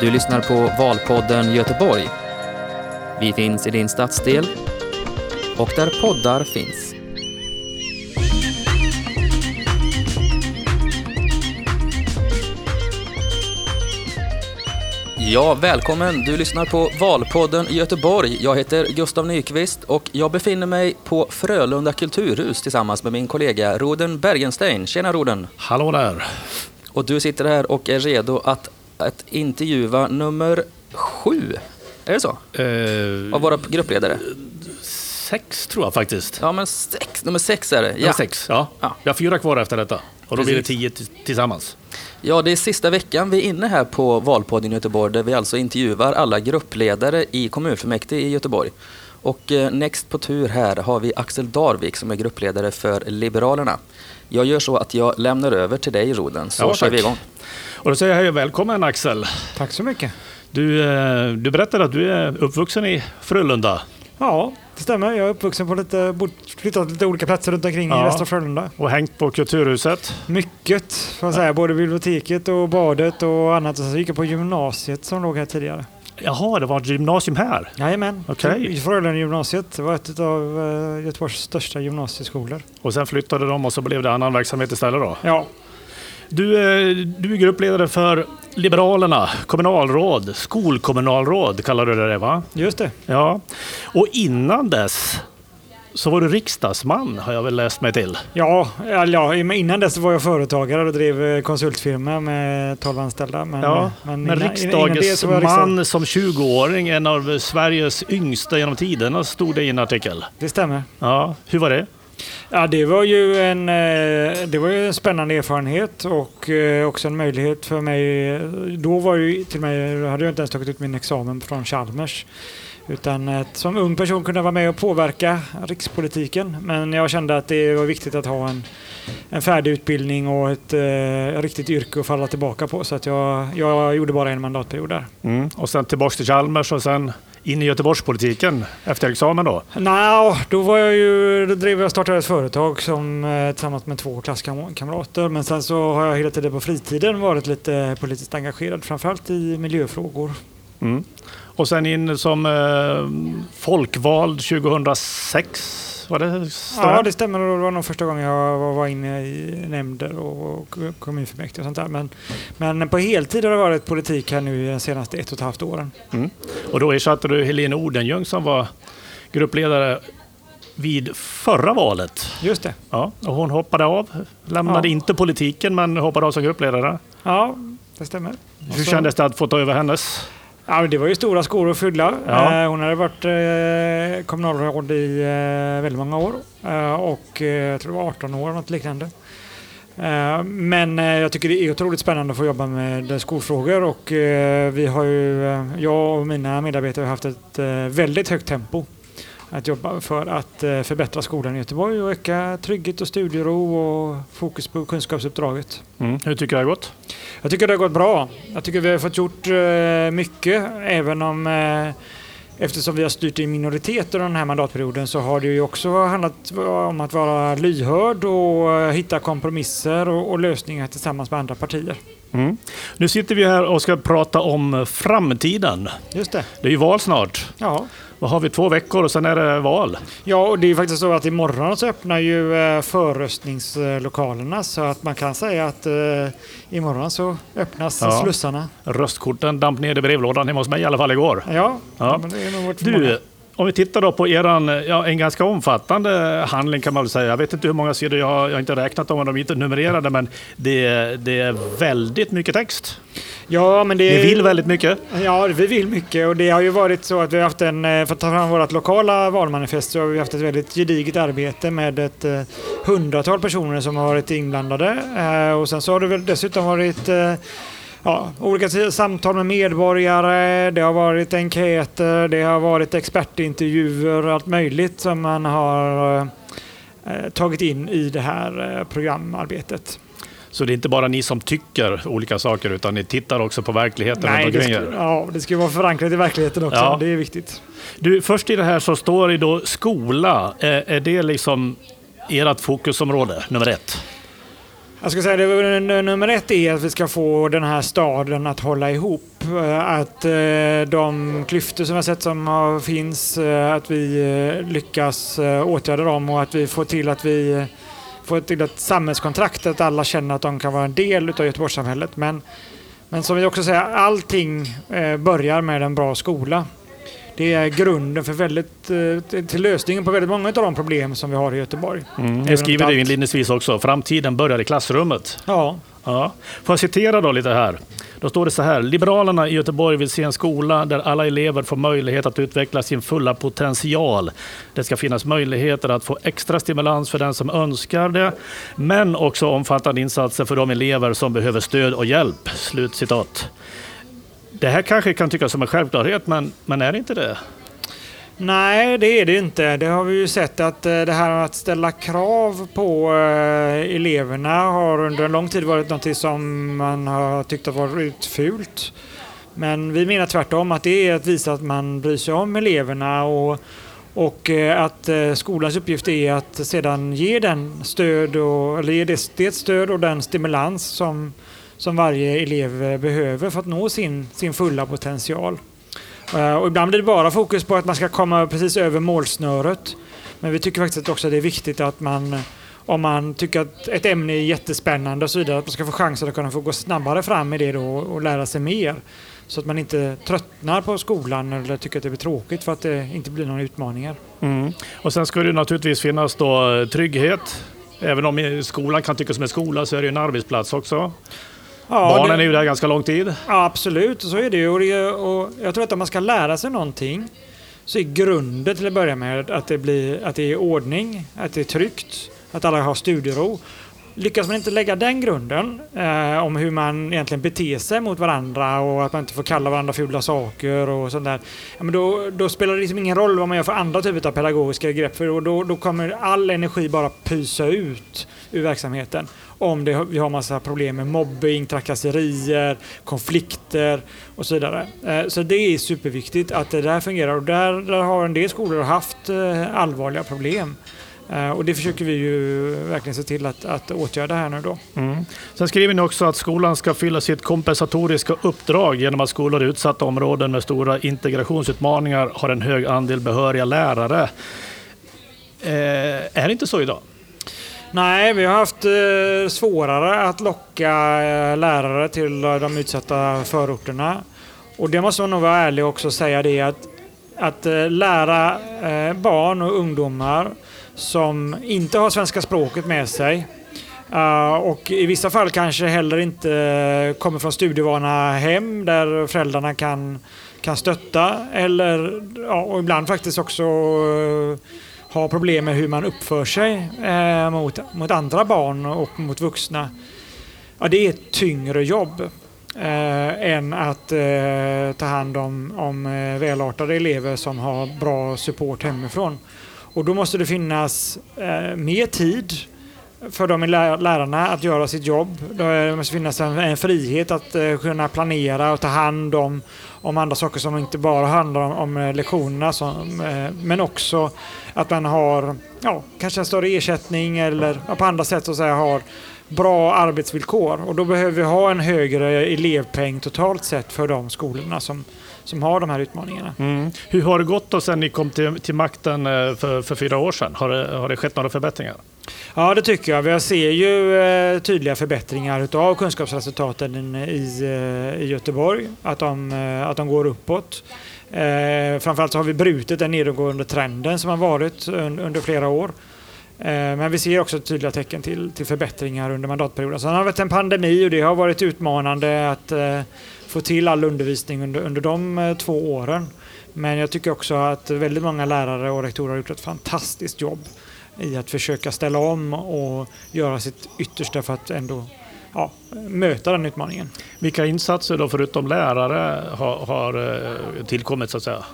Du lyssnar på Valpodden Göteborg. Vi finns i din stadsdel och där poddar finns. Ja, välkommen! Du lyssnar på Valpodden Göteborg. Jag heter Gustav Nyqvist och jag befinner mig på Frölunda kulturhus tillsammans med min kollega Roden Bergenstein. Tjena Roden! Hallå där! Och du sitter här och är redo att, att intervjua nummer sju. Är det så? Eh, Av våra gruppledare? sex tror jag faktiskt. Ja, men sex, nummer sex är det. Ja. Ja. sex, ja. Ja. Vi har fyra kvar efter detta. Och då blir det Precis. tio t- tillsammans. ja, det är sista veckan vi är inne här på Valpodden Göteborg där vi alltså intervjuar alla gruppledare i kommunfullmäktige i Göteborg. Och eh, next på tur här har vi Axel Darvik som är gruppledare för Liberalerna. Jag gör så att jag lämnar över till dig Roden, så Ja, kör vi igång. Och då säger jag hej och välkommen Axel. Tack så mycket. Du, eh, du berättade att du är uppvuxen i Frölunda Ja, det stämmer. Jag är uppvuxen på lite, flyttat till lite olika platser runt omkring Ja. i Västra Frölunda. och hängt på Kulturhuset. Mycket, får jag säga. Både biblioteket och badet och annat. Och så gick jag på gymnasiet som låg här tidigare. Jaha, det var ett gymnasium här. Jajamän. Okej. Frölunda gymnasiet. Det var ett av uh, Göteborgs största gymnasieskolor. Och sen flyttade de och så blev det annan verksamhet istället då. Ja, Du, eh, du är gruppledare för Liberalerna, kommunalråd, skolkommunalråd kallar du det va? just det. Ja. Och innan dess så var du riksdagsman har jag väl läst mig till. Ja, ja, innan dess var jag företagare och drev eh, konsultfirma med 12 anställda. Men, Ja, men, jag riksdagsman riksdag- som 20-åring, en av Sveriges yngsta genom tiderna, stod det i en artikel. Det stämmer. Ja, hur var det? Ja, det var ju en, eh, det var ju en spännande erfarenhet och eh, också en möjlighet för mig. Då var ju till mig, hade jag inte ens tagit ut min examen från Chalmers. Utan att som ung person kunna vara med och påverka rikspolitiken. Men jag kände att det var viktigt att ha en, en färdig utbildning och ett eh, riktigt yrke att falla tillbaka på. Så att jag, jag gjorde bara en mandatperiod där. Mm. Och sen tillbaka till Chalmers och sen in i Göteborgspolitiken efter examen då. Nå, då var jag ju, då drev jag startade ett företag som, eh, tillsammans med två klasskamrater. Men sen så har jag hela tiden på fritiden varit lite politiskt engagerad, framförallt i miljöfrågor. Mm. Och sen in som eh, folkvald 2006, var det? Ja, det stämmer. Det var nog första gången jag var, inne i nämnder och, kommunfullmäktige och sånt där. Men, men på heltid har det varit politik här nu de senaste ett och ett halvt åren. Och då ersatte du Helene Odenljung som var gruppledare vid förra valet. Just det. Ja, och hon hoppade av, lämnade Ja. inte politiken men hoppade av som gruppledare. Ja, det stämmer. Hur så- kändes det att få ta över hennes? Ja, men det var ju stora skor att fylla. Ja. Eh, hon hade varit eh, kommunalråd i eh, väldigt många år och jag tror det var 18 år, något liknande. Men jag tycker det är otroligt spännande att få jobba med skolfrågor och vi har ju, jag och mina medarbetare har haft ett väldigt högt tempo att jobba för att eh, förbättra skolan i Göteborg och öka trygghet och studiero och fokus på kunskapsuppdraget. Mm. Hur tycker du det har gått? Jag tycker det har gått bra. Jag tycker vi har fått gjort eh, mycket, även om eh, eftersom vi har styrt i minoritet under den här mandatperioden så har det ju också handlat om att vara lyhörd och hitta kompromisser och, och lösningar tillsammans med andra partier. Mm. Nu sitter vi här och ska prata om framtiden. Just det. Det är ju val snart. Ja. Vad har vi? Två veckor och sen är det val. ja, och det är faktiskt så att imorgon så öppnar ju eh, förröstningslokalerna så att man kan säga att eh, imorgon så öppnas Ja. slussarna. Röstkorten damp ner i brevlådan hemma hos mig i alla fall igår. Ja, Ja. Men det är nog vårt. Du, om vi tittar då på eran, ja, en ganska omfattande handling kan man väl säga. Jag vet inte hur många sidor, jag har, jag har inte räknat dem, och de är inte numrerade, men det, det är väldigt mycket text. Ja, men det Ni vill väldigt mycket. Ja, vi vill mycket och det har ju varit så att vi har haft en, eh, för att ta fram vårt lokala valmanifest så har vi haft ett väldigt gediget arbete med ett eh, hundratal personer som har varit inblandade. Eh, och sen så har det väl dessutom varit eh, ja, olika samtal med medborgare, det har varit enkäter, det har varit expertintervjuer och allt möjligt som man har eh, tagit in i det här eh, programarbetet. Så det är inte bara ni som tycker olika saker, utan ni tittar också på verkligheten Nej, runt omkring er. ja, det ska vara förankrat i verkligheten också. Ja. Det är viktigt. Du, först i det här så står det då skola. Är, är det liksom ert fokusområde nummer ett? Jag ska säga det nummer ett är att vi ska få den här staden att hålla ihop. Att eh, de klyftor som vi har sett som finns, eh, att vi eh, lyckas åtgärda dem och att vi får till att vi får till ett samhällskontrakt att alla känner att de kan vara en del av Göteborgssamhället. Men, men som vi också säger, allting börjar med en bra skola. Det är grunden för väldigt, till lösningen på väldigt många av de problem som vi har i Göteborg. Mm, det skriver du inledningsvis också. Framtiden börjar i klassrummet. Ja. ja. Får jag citera då lite här? Då står det så här. Liberalerna i Göteborg vill se en skola där alla elever får möjlighet att utveckla sin fulla potential. Det ska finnas möjligheter att få extra stimulans för den som önskar det, men också omfattande insatser för de elever som behöver stöd och hjälp. Slutcitat. Det här kanske kan tyckas som en självklarhet, men, men är det inte det? Nej, det är det inte. Det har vi ju sett att eh, det här att ställa krav på eh, eleverna har under en lång tid varit något som man har tyckt har varit fult. Men vi menar tvärtom att det är att visa att man bryr sig om eleverna och, och eh, att skolans uppgift är att sedan ge den stöd och, eller ge det, det stöd och den stimulans som, som varje elev eh, behöver för att nå sin, sin fulla potential. Eh, och ibland blir det bara fokus på att man ska komma precis över målsnöret. Men vi tycker faktiskt också att det är viktigt att man, om man tycker att ett ämne är jättespännande och så vidare, att man ska få chansen att kunna få gå snabbare fram med det då och lära sig mer. Så att man inte tröttnar på skolan eller tycker att det blir tråkigt för att det inte blir några utmaningar. Mm. Och sen ska det naturligtvis finnas då trygghet. Även om skolan kan tyckas som en skola så är det en arbetsplats också. Ja, Barnen det, är ju där ganska lång tid. Ja, absolut, så är det ju. Och, och jag tror att om man ska lära sig någonting så är grunden till att börja med att det, blir, att det är ordning, att det är tryggt, att alla har studiero. Lyckas man inte lägga den grunden eh, om hur man egentligen beter sig mot varandra och att man inte får kalla varandra fula saker och sånt där. Ja, men då, då spelar det liksom ingen roll vad man gör för andra typer av pedagogiska grepp för då, då kommer all energi bara pysa ut ur verksamheten om det, vi har massa problem med mobbing, trakasserier, konflikter och så vidare. Eh, så det är superviktigt att det där fungerar och där, där har en del skolor haft eh, allvarliga problem. Eh, och det försöker vi ju verkligen se till att, att åtgärda här nu då. Mm. Sen skriver ni också att skolan ska fylla sitt kompensatoriska uppdrag genom att skolor i utsatta områden med stora integrationsutmaningar har en hög andel behöriga lärare. Eh, är det inte så idag? Nej, vi har haft eh, svårare att locka eh, lärare till eh, de utsatta förorterna. Och det måste man nog vara ärlig också och säga det att, att eh, lära eh, barn och ungdomar som inte har svenska språket med sig eh, och i vissa fall kanske heller inte kommer från studievana hem där föräldrarna kan, kan stötta eller ja, och ibland faktiskt också har problem med hur man uppför sig eh, mot, mot andra barn och mot vuxna. Ja, det är ett tyngre jobb eh, än att eh, ta hand om, om eh, välartade elever som har bra support hemifrån. Och då måste det finnas eh, mer tid för de lärarna att göra sitt jobb. Det måste finnas en, en frihet att eh, kunna planera och ta hand om, om andra saker som inte bara handlar om, om eh, lektionerna som, eh, men också att man har ja, kanske en större ersättning eller ja, på andra sätt så att säga, har bra arbetsvillkor. Och då behöver vi ha en högre elevpeng totalt sett för de skolorna som, som har de här utmaningarna. Mm. Hur har det gått då sen ni kom till, till makten för, för fyra år sedan? Har det, har det skett några förbättringar? Ja, det tycker jag. Vi ser ju eh, tydliga förbättringar av kunskapsresultaten i, eh, i Göteborg, att de, eh, att de går uppåt. Eh, framförallt så har vi brutit den nedåtgående trenden som har varit un, under flera år. Eh, men vi ser också tydliga tecken till, till förbättringar under mandatperioden. Sen har det varit en pandemi och det har varit utmanande att eh, få till all undervisning under, under de eh, två åren. Men jag tycker också att väldigt många lärare och rektorer har gjort ett fantastiskt jobb i att försöka ställa om och göra sitt yttersta för att ändå ja, möta den utmaningen. Vilka insatser då förutom lärare har, har tillkommit så att säga?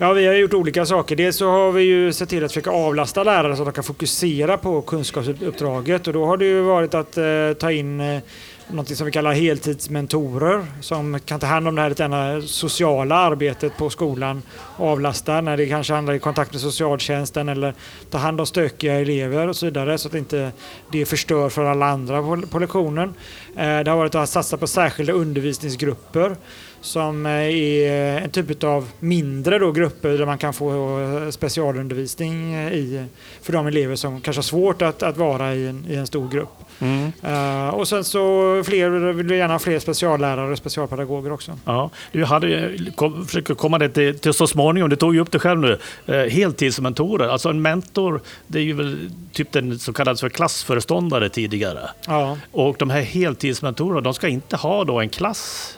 Ja, vi har gjort olika saker. Dels så har vi ju sett till att försöka avlasta lärare så att de kan fokusera på kunskapsuppdraget och då har det ju varit att eh, ta in eh, något som vi kallar heltidsmentorer som kan ta hand om det här lite sociala arbetet på skolan och avlasta när det kanske handlar i kontakt med socialtjänsten eller ta hand om stökiga elever och så vidare så att inte det förstör för alla andra på, på lektionen. Eh, det har varit att satsa på särskilda undervisningsgrupper som eh, är en typ av mindre då grupper där man kan få eh, specialundervisning i, för de elever som kanske har svårt att, att vara i en, i en stor grupp. Mm. Uh, och sen så fler, vill vi gärna ha fler speciallärare och specialpedagoger också. Ja, du hade, kom, försöker komma det till, till så småningom, du tog ju upp det själv nu, uh, heltidsmentorer. Alltså en mentor, det är ju väl typ den som kallades för klassföreståndare tidigare. Ja. Och de här heltidsmentorerna, de ska inte ha då en klass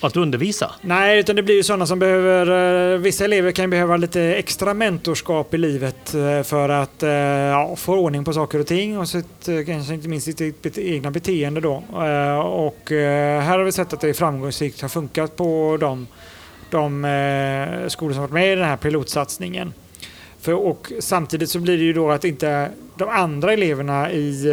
att undervisa? Nej, utan det blir ju sådana som behöver... Eh, vissa elever kan behöva lite extra mentorskap i livet eh, för att eh, ja, få ordning på saker och ting och sitt, kanske inte minst sitt egna beteende då. Och här har vi sett att det framgångsrikt har funkat på de, de skolor som varit med i den här pilotsatsningen. För, och samtidigt så blir det ju då att inte de andra eleverna i,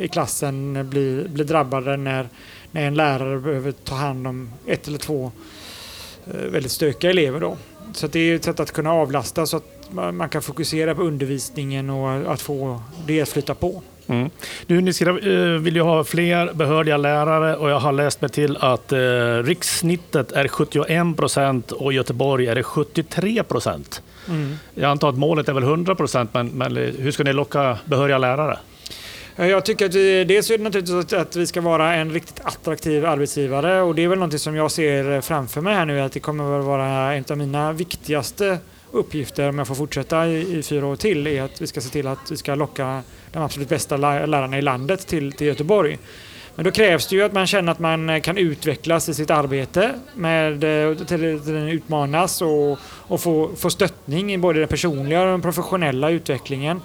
i klassen blir, blir drabbade när när en lärare behöver ta hand om ett eller två eh, väldigt stökiga elever. Då. Så det är ett sätt att kunna avlasta så att man kan fokusera på undervisningen och att få det att flytta på. Mm. Nu, ni ska, eh, vill ju ha fler behöriga lärare och jag har läst mig till att eh, rikssnittet är 71 procent och i Göteborg är det 73 procent. Mm. Jag antar att målet är väl 100 procent, men, men hur ska ni locka behöriga lärare? Eh, jag tycker att vi, dels är det naturligtvis att vi ska vara en riktigt attraktiv arbetsgivare och det är väl något som jag ser framför mig här nu att det kommer att vara en av mina viktigaste uppgifter om jag får fortsätta i, i fyra år till är att vi ska se till att vi ska locka de absolut bästa lärarna i landet till, till Göteborg. Men då krävs det ju att man känner att man kan utvecklas i sitt arbete, med, eh, till, till, utmanas och, och få, få stöttning i både den personliga och den professionella utvecklingen.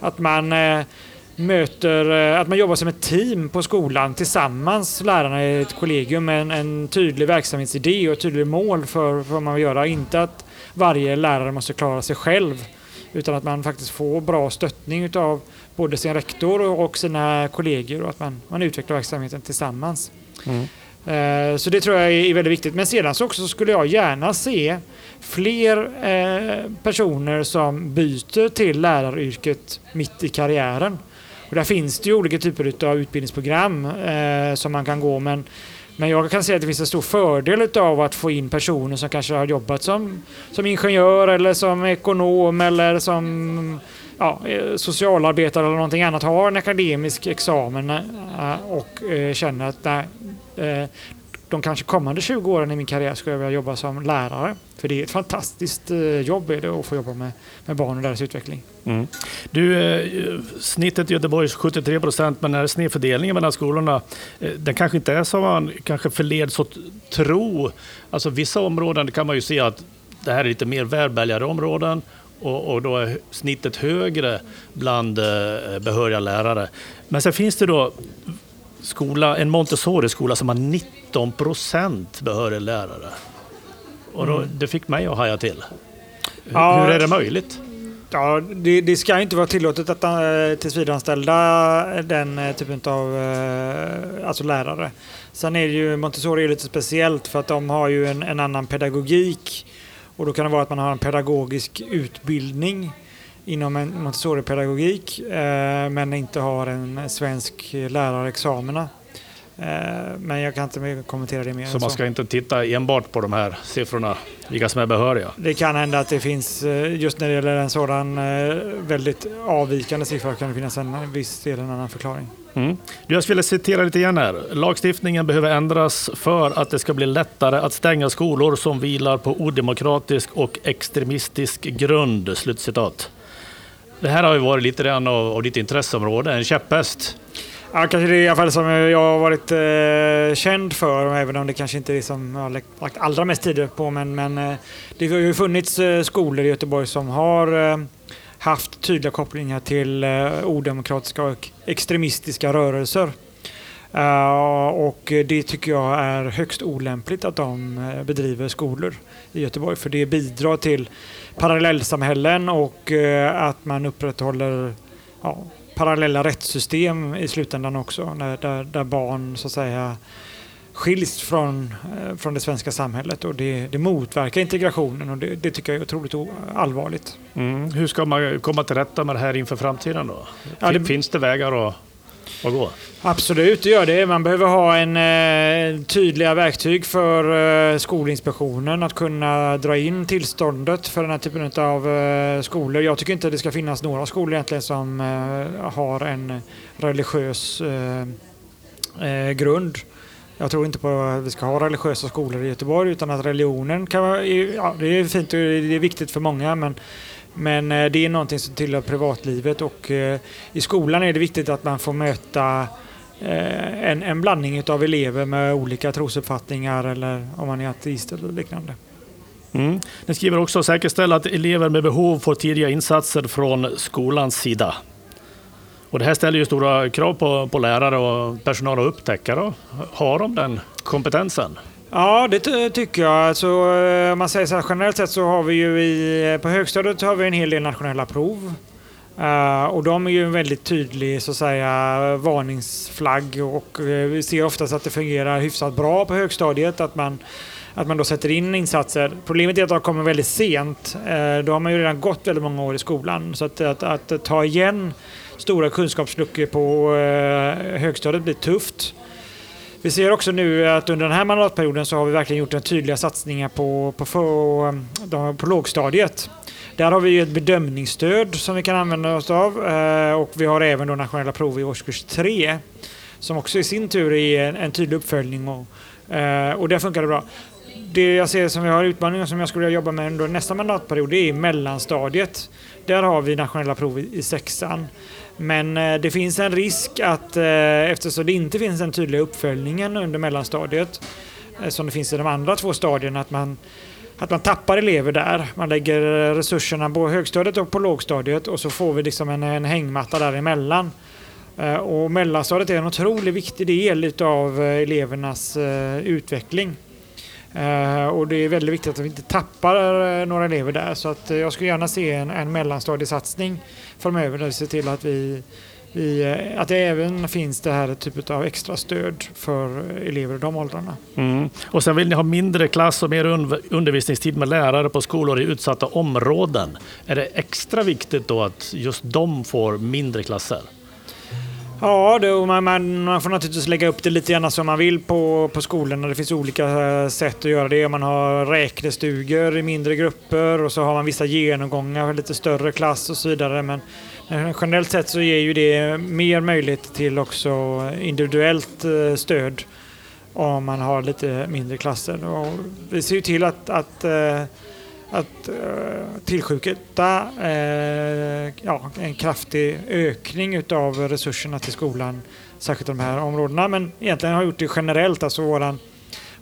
Att man eh, möter, eh, att man jobbar som ett team på skolan tillsammans, lärarna i ett kollegium med en, en tydlig verksamhetsidé och ett tydligt mål för, vad man vill göra. Inte att varje lärare måste klara sig själv utan att man faktiskt får bra stöttning av både sin rektor och sina kollegor och att man, man utvecklar verksamheten tillsammans. Mm. Eh, så det tror jag är väldigt viktigt. Men sedan så också skulle jag gärna se fler eh, personer som byter till läraryrket mitt i karriären. Och där finns det ju olika typer av utbildningsprogram eh, som man kan gå men, men jag kan säga att det finns en stor fördel av att få in personer som kanske har jobbat som, som ingenjör eller som ekonom eller som ja, eh, socialarbetare eller någonting annat har en akademisk examen eh, och eh, känner att nej, eh, de kanske kommande 20 åren i min karriär skulle jag vilja jobba som lärare. För det är ett fantastiskt eh, jobb är det att få jobba med, med barn och deras utveckling. Mm. Du, eh, snittet i Göteborg är 73 procent, men den här snedfördelningen mellan skolorna, den kanske inte är som man kanske förleds att tro. Alltså vissa områden kan man ju se att det här är lite mer välbärgade områden och, och, då är snittet högre bland behöriga lärare. Men sen finns det då skola, en Montessori-skola som har 19 procent behöriga lärare. Och då, mm. Det fick mig att haja till. Ja, Hur är det möjligt? Ja, det, det, ska inte vara tillåtet att äh, tillsvidareanställa den äh, typen av äh, alltså lärare. Sen är ju Montessori är lite speciellt för att de har ju en, en annan pedagogik. Och då kan det vara att man har en pedagogisk utbildning inom en Montessori-pedagogik eh, men inte har en svensk lärarexamina. Eh, men jag kan inte kommentera det mer. Så man ska så. inte titta enbart på de här siffrorna, vilka som är behöriga? Det kan hända att det finns, eh, just när det gäller en sådan väldigt avvikande siffra kan det finnas en viss del en annan förklaring. Mm. Jag skulle citera lite igen här. Lagstiftningen behöver ändras för att det ska bli lättare att stänga skolor som vilar på odemokratisk och extremistisk grund. Slutcitat. Det här har ju varit lite grann av, av ditt intresseområde, en käpphäst. Ja, kanske det är i alla fall som jag har varit eh, känd för, även om det kanske inte är det som jag har lagt allra mest tid på. Men, men eh, det har ju funnits eh, skolor i Göteborg som har eh, haft tydliga kopplingar till eh, odemokratiska och extremistiska rörelser. Uh, och det tycker jag är högst olämpligt att de bedriver skolor i Göteborg för det bidrar till parallellsamhällen och uh, att man upprätthåller ja, parallella rättssystem i slutändan också. Där, där barn så att säga skiljs från, eh, från det svenska samhället och det, det motverkar integrationen och det, det, tycker jag är otroligt allvarligt. Mm. Hur ska man komma till rätta med det här inför framtiden då? Ja, det... Finns det vägar att, att gå? Absolut, det gör det. Man behöver ha en eh, tydliga verktyg för eh, Skolinspektionen att kunna dra in tillståndet för den här typen av eh, skolor. Jag tycker inte det ska finnas några skolor egentligen som eh, har en religiös eh, eh, grund. Jag tror inte på att vi ska ha religiösa skolor i Göteborg utan att religionen kan vara, ja, det är fint och det är viktigt för många men, men eh, det är någonting som tillhör privatlivet och eh, i skolan är det viktigt att man får möta eh, en, en blandning av elever med olika trosuppfattningar eller om man är ateist eller liknande. Mm. Ni skriver också säkerställa att elever med behov får tidiga insatser från skolans sida. Och det här ställer ju stora krav på, på lärare och personal att upptäcka. Då. Har de den kompetensen? Ja, det tycker jag. Alltså, eh, om man säger så här, generellt sett så har vi ju i, på högstadiet har vi en hel del nationella prov. Uh, och de är ju en väldigt tydlig så att säga, varningsflagg och uh, vi ser oftast att det fungerar hyfsat bra på högstadiet. Att man, att man då sätter in insatser. Problemet är att de kommer väldigt sent. Uh, då har man ju redan gått väldigt många år i skolan. Så att, att, att ta igen stora kunskapsluckor på högstadiet blir tufft. Vi ser också nu att under den här mandatperioden så har vi verkligen gjort en tydliga satsningar på, på, på, eh, på lågstadiet. Där har vi ett bedömningsstöd som vi kan använda oss av eh, och vi har även då nationella prov i årskurs 3 som också i sin tur är en, en tydlig uppföljning och, eh, och där funkar det bra. Det jag ser som vi har utmaningar som jag skulle vilja jobba med under nästa mandatperiod det är mellanstadiet. Där har vi nationella prov i sexan. Men eh, det finns en risk att eh, eftersom det inte finns en tydlig uppföljningen under mellanstadiet eh, som det finns i de andra två stadierna att man att man tappar elever där. Man lägger resurserna på högstadiet och på lågstadiet och så får vi liksom en, en hängmatta däremellan. Och mellanstadiet är en otroligt viktig del av elevernas utveckling. och det är väldigt viktigt att vi inte tappar några elever där så att jag skulle gärna se en, en mellanstadiesatsning framöver där vi ser till att vi i, att det även finns det här typet av extra stöd för elever i de åldrarna. Mm. Och sen vill ni ha mindre klass och mer undervisningstid med lärare på skolor i utsatta områden. Är det extra viktigt då att just de får mindre klasser? Ja, det, man, man, man, får naturligtvis lägga upp det lite grann som man vill på, på skolorna. Det finns olika eh, sätt att göra det. Man har räknestugor i mindre grupper och så har man vissa genomgångar för lite större klass och så vidare. Men generellt sett så ger ju det mer möjlighet till också individuellt eh, stöd om man har lite mindre klasser. Och vi ser ju till att, att eh, att uh, tillskjuta uh, ja, en kraftig ökning utav resurserna till skolan, särskilt i de här områdena. Men egentligen har gjort det generellt, alltså våran,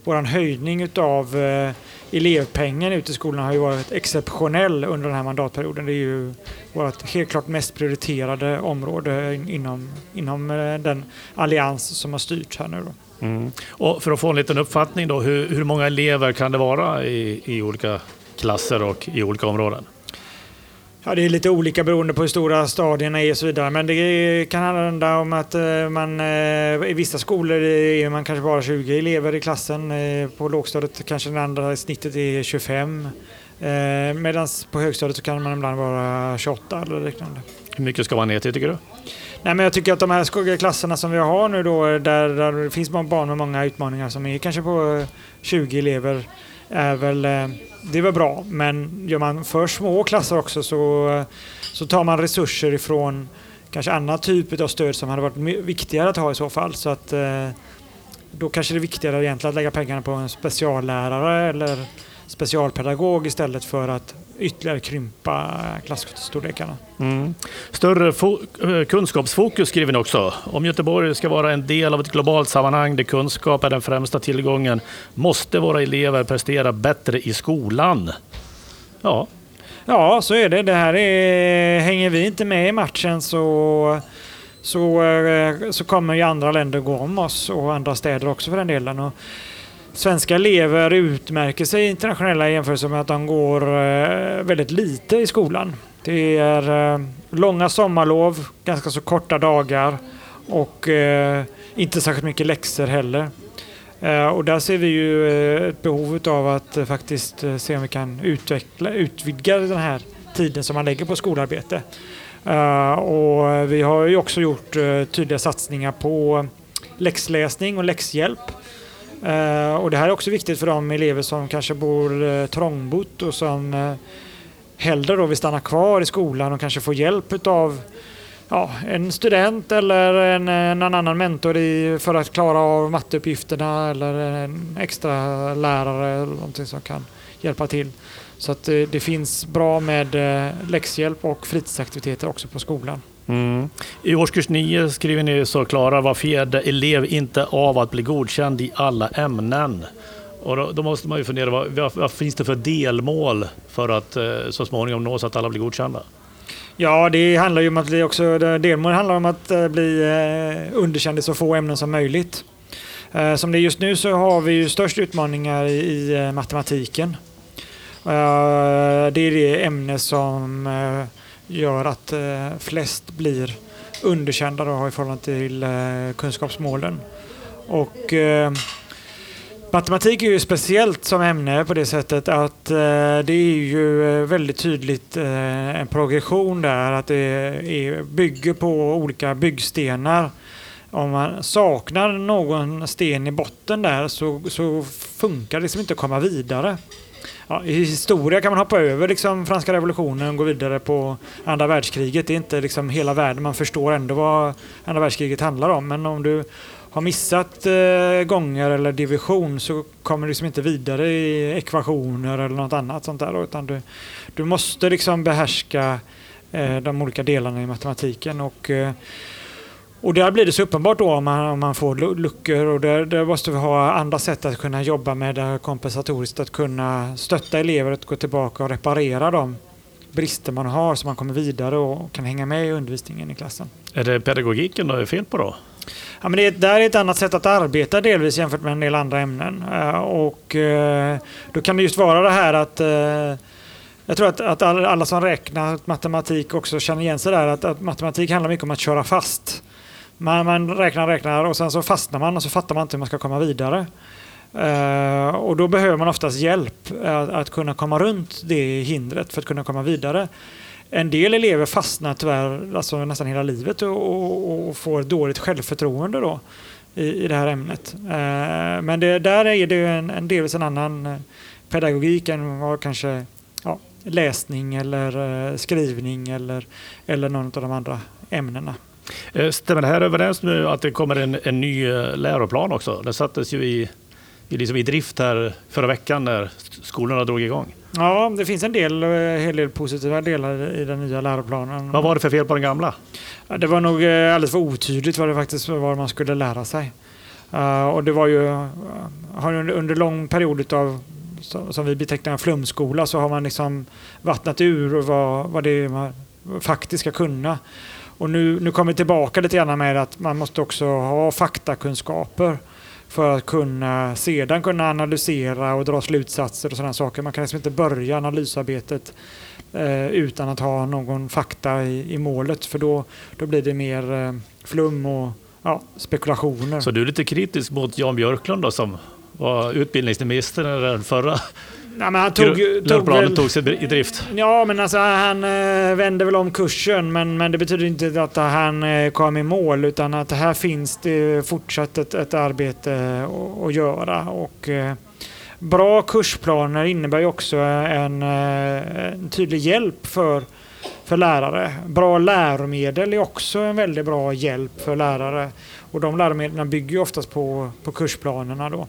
våran höjning utav uh, elevpengen ute i skolan har ju varit exceptionell under den här mandatperioden. Det är ju vårt helt klart mest prioriterade område inom, inom den allians som har styrt här nu. Då. Mm. Och för att få en liten uppfattning då, hur, hur många elever kan det vara i, i olika klasser och i olika områden? Ja, det är lite olika beroende på hur stora stadierna är och så vidare. Men det kan handla om att eh, man eh, i vissa skolor är man kanske bara 20 elever i klassen. Eh, på lågstadiet kanske det andra snittet är 25. Medan på högstadiet så kan man ibland vara 28 eller liknande. Hur mycket ska man ner till tycker du? Nej, men jag tycker att de här klasserna som vi har nu då, där, där det finns barn med många utmaningar som är kanske på 20 elever, är väl det var bra, men gör man för små klasser också så, så tar man resurser ifrån kanske annan typ av stöd som hade varit viktigare att ha i så fall. Så att, eh, då kanske det är viktigare egentligen att lägga pengarna på en speciallärare eller specialpedagog istället för att ytterligare krympa klassstorlekarna. Mm. Större eh, kunskapsfokus skriver ni också. Om Göteborg ska vara en del av ett globalt sammanhang där kunskap är den främsta tillgången måste våra elever prestera bättre i skolan. Ja, ja så är det. Det här är, hänger vi inte med i matchen så så, eh, så kommer ju andra länder gå om oss och andra städer också för den delen. Och svenska elever utmärker sig i internationella jämförelser med att de går eh, väldigt lite i skolan. Det är eh, långa sommarlov, ganska så korta dagar och eh, inte särskilt mycket läxor heller. Och där ser vi ju ett behov av att faktiskt se om vi kan utveckla, utvidga den här tiden som man lägger på skolarbete. Och vi har ju också gjort tydliga satsningar på läxläsning och läxhjälp. Eh, och det här är också viktigt för de elever som kanske bor eh, trångbott och som eh, hellre då vill stanna kvar i skolan och kanske få hjälp av ja, en student eller en, eh, en annan mentor i, för att klara av matteuppgifterna eller en extra lärare eller någonting som kan hjälpa till. Så att eh, det, finns bra med eh, läxhjälp och fritidsaktiviteter också på skolan. Mm. I årskurs 9 skriver ni så Klara var fjärde elev inte av att bli godkänd i alla ämnen. Och då, då måste man ju fundera, vad, vad, vad, finns det för delmål för att eh, så småningom nå så att alla blir godkända? Ja, det handlar ju om att bli också, delmål handlar om att eh, bli eh, underkänd i så få ämnen som möjligt. Eh, som det är just nu så har vi ju störst utmaningar i, i eh, matematiken. Eh, det är det ämne som gör att eh, flest blir underkända då, i förhållande till eh, kunskapsmålen. Och eh, Matematik är ju speciellt som ämne på det sättet att eh, det är ju väldigt tydligt eh, en progression där, att det är, bygger på olika byggstenar. Om man saknar någon sten i botten där så, så funkar det liksom inte att komma vidare. Ja, I historia kan man hoppa över liksom franska revolutionen och gå vidare på andra världskriget. Det är inte liksom hela världen, man förstår ändå vad andra världskriget handlar om. Men om du har missat eh, gånger eller division så kommer du liksom inte vidare i ekvationer eller något annat sånt där. Utan du, du måste liksom behärska eh, de olika delarna i matematiken. Och, eh, och där blir det så uppenbart då om man, om man får luckor och där, där måste vi ha andra sätt att kunna jobba med det kompensatoriskt, att kunna stötta elever att gå tillbaka och reparera de brister man har så man kommer vidare och kan hänga med i undervisningen i klassen. Är det pedagogiken då är fel på då? Ja, men det där är ett annat sätt att arbeta delvis jämfört med en del andra ämnen. Uh, och uh, då kan det just vara det här att uh, jag tror att, att alla som räknar matematik också känner igen sig där. Att, att matematik handlar mycket om att köra fast. Man, man räknar, räknar och sen så fastnar man och så fattar man inte hur man ska komma vidare. Uh, och då behöver man oftast hjälp att, att, kunna komma runt det hindret för att kunna komma vidare. En del elever fastnar tyvärr alltså nästan hela livet och, och, och får dåligt självförtroende då i, i det här ämnet. Uh, men det, där är det en, en delvis en annan eh, pedagogik än vad kanske ja, läsning eller skrivning eller, eller någon av de andra ämnena. Stämmer det här överens nu att det kommer en, en ny läroplan också? Den sattes ju i liksom i drift här förra veckan när skolorna drog igång. Ja, det finns en del, en eh, hel del positiva delar i den nya läroplanen. Vad var det för fel på den gamla? Det var nog eh, alldeles för otydligt vad det faktiskt var man skulle lära sig. Och det var ju, under lång period av som vi betecknar en flumskola så har man liksom vattnat ur vad, vad det är man faktiskt ska kunna. Och nu, nu kommer vi tillbaka lite grann med att man måste också ha faktakunskaper för att kunna sedan kunna analysera och dra slutsatser och sådana saker. Man kan liksom inte börja analysarbetet eh, utan att ha någon fakta i, i målet för då, då blir det mer eh, flum och ja, spekulationer. Så du är lite kritisk mot Jan Björklund då, som var utbildningsminister när den förra Ja, men han tog, tog väl, togs i drift? Ja, men alltså, han eh, vände väl om kursen, men, men det betyder inte att han eh, kom i mål, utan att här finns det fortsatt ett, ett arbete att göra. Och, eh, bra kursplaner innebär ju också en, en tydlig hjälp för, för lärare. Bra läromedel är också en väldigt bra hjälp för lärare. Och de läromedlen bygger ju oftast på, på kursplanerna. Då.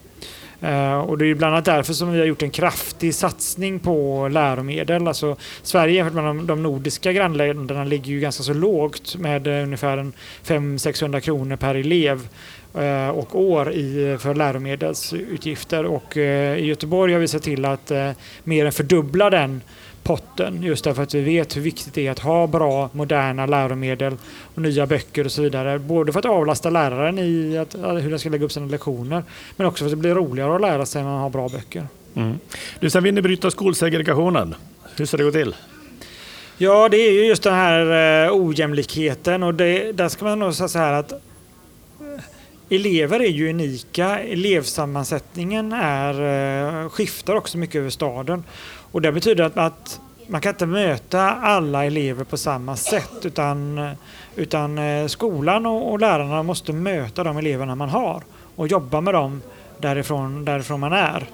Eh, och det är bland annat därför som vi har gjort en kraftig satsning på läromedel. Alltså, Sverige jämfört med de, nordiska grannländerna ligger ju ganska så lågt med eh, ungefär 500-600 kronor per elev eh, och år i, för läromedelsutgifter. Och i Göteborg har vi sett till att mer än fördubbla den potten just därför att vi vet hur viktigt det är att ha bra moderna läromedel och nya böcker och så vidare. Både för att avlasta läraren i att, hur den ska lägga upp sina lektioner men också för att det blir roligare att lära sig när man har bra böcker. Mm. Du, sen vill ni bryta skolsegregationen. Hur ska det gå till? Ja, det är ju just den här eh, ojämlikheten och det, där ska man nog säga så här att eh, elever är ju unika. Elevsammansättningen är, eh, skiftar också mycket över staden och det betyder att, att man kan inte möta alla elever på samma sätt utan, utan eh, skolan och, och lärarna måste möta de eleverna man har och jobba med dem därifrån, därifrån man är.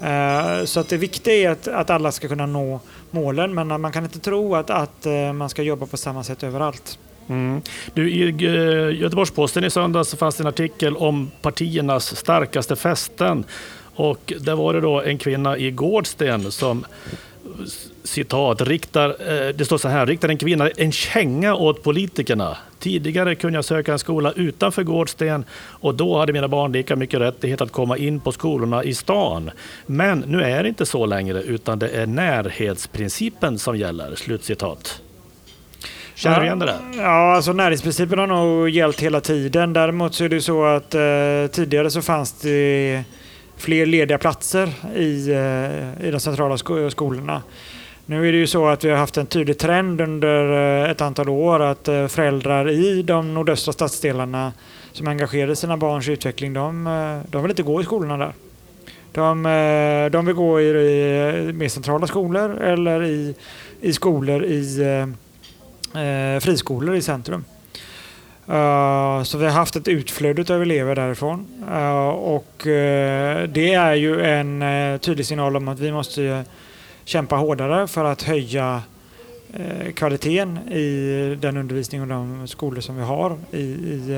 Eh, så att det viktiga är att, att alla ska kunna nå målen men man kan inte tro att, att eh, man ska jobba på samma sätt överallt. Mm. Du, I Göteborgs-Posten i söndags fanns det en artikel om partiernas starkaste fästen. Och där var det då en kvinna i Gårdsten som citat, riktar, eh, det står så här, riktar en kvinna en känga åt politikerna. Tidigare kunde jag söka en skola utanför Gårdsten och då hade mina barn lika mycket rättighet att komma in på skolorna i stan. Men nu är det inte så längre utan det är närhetsprincipen som gäller. Slutcitat. Känner du igen det där? Ja, alltså närhetsprincipen har nog gällt hela tiden. Däremot så är det så att eh, tidigare så fanns det fler lediga platser i, eh, i de centrala skolorna. Nu är det ju så att vi har haft en tydlig trend under eh, ett antal år att eh, föräldrar i de nordöstra stadsdelarna som engagerar sina barns utveckling, de, de vill inte gå i skolorna där. De, de vill gå i, i mer centrala skolor eller i, i skolor i eh, friskolor i centrum. Uh, så vi har haft ett utflöde av elever därifrån. Uh, och uh, det är ju en tydlig signal om att vi måste kämpa hårdare för att höja kvaliteten i den undervisning och de skolor som vi har i, i,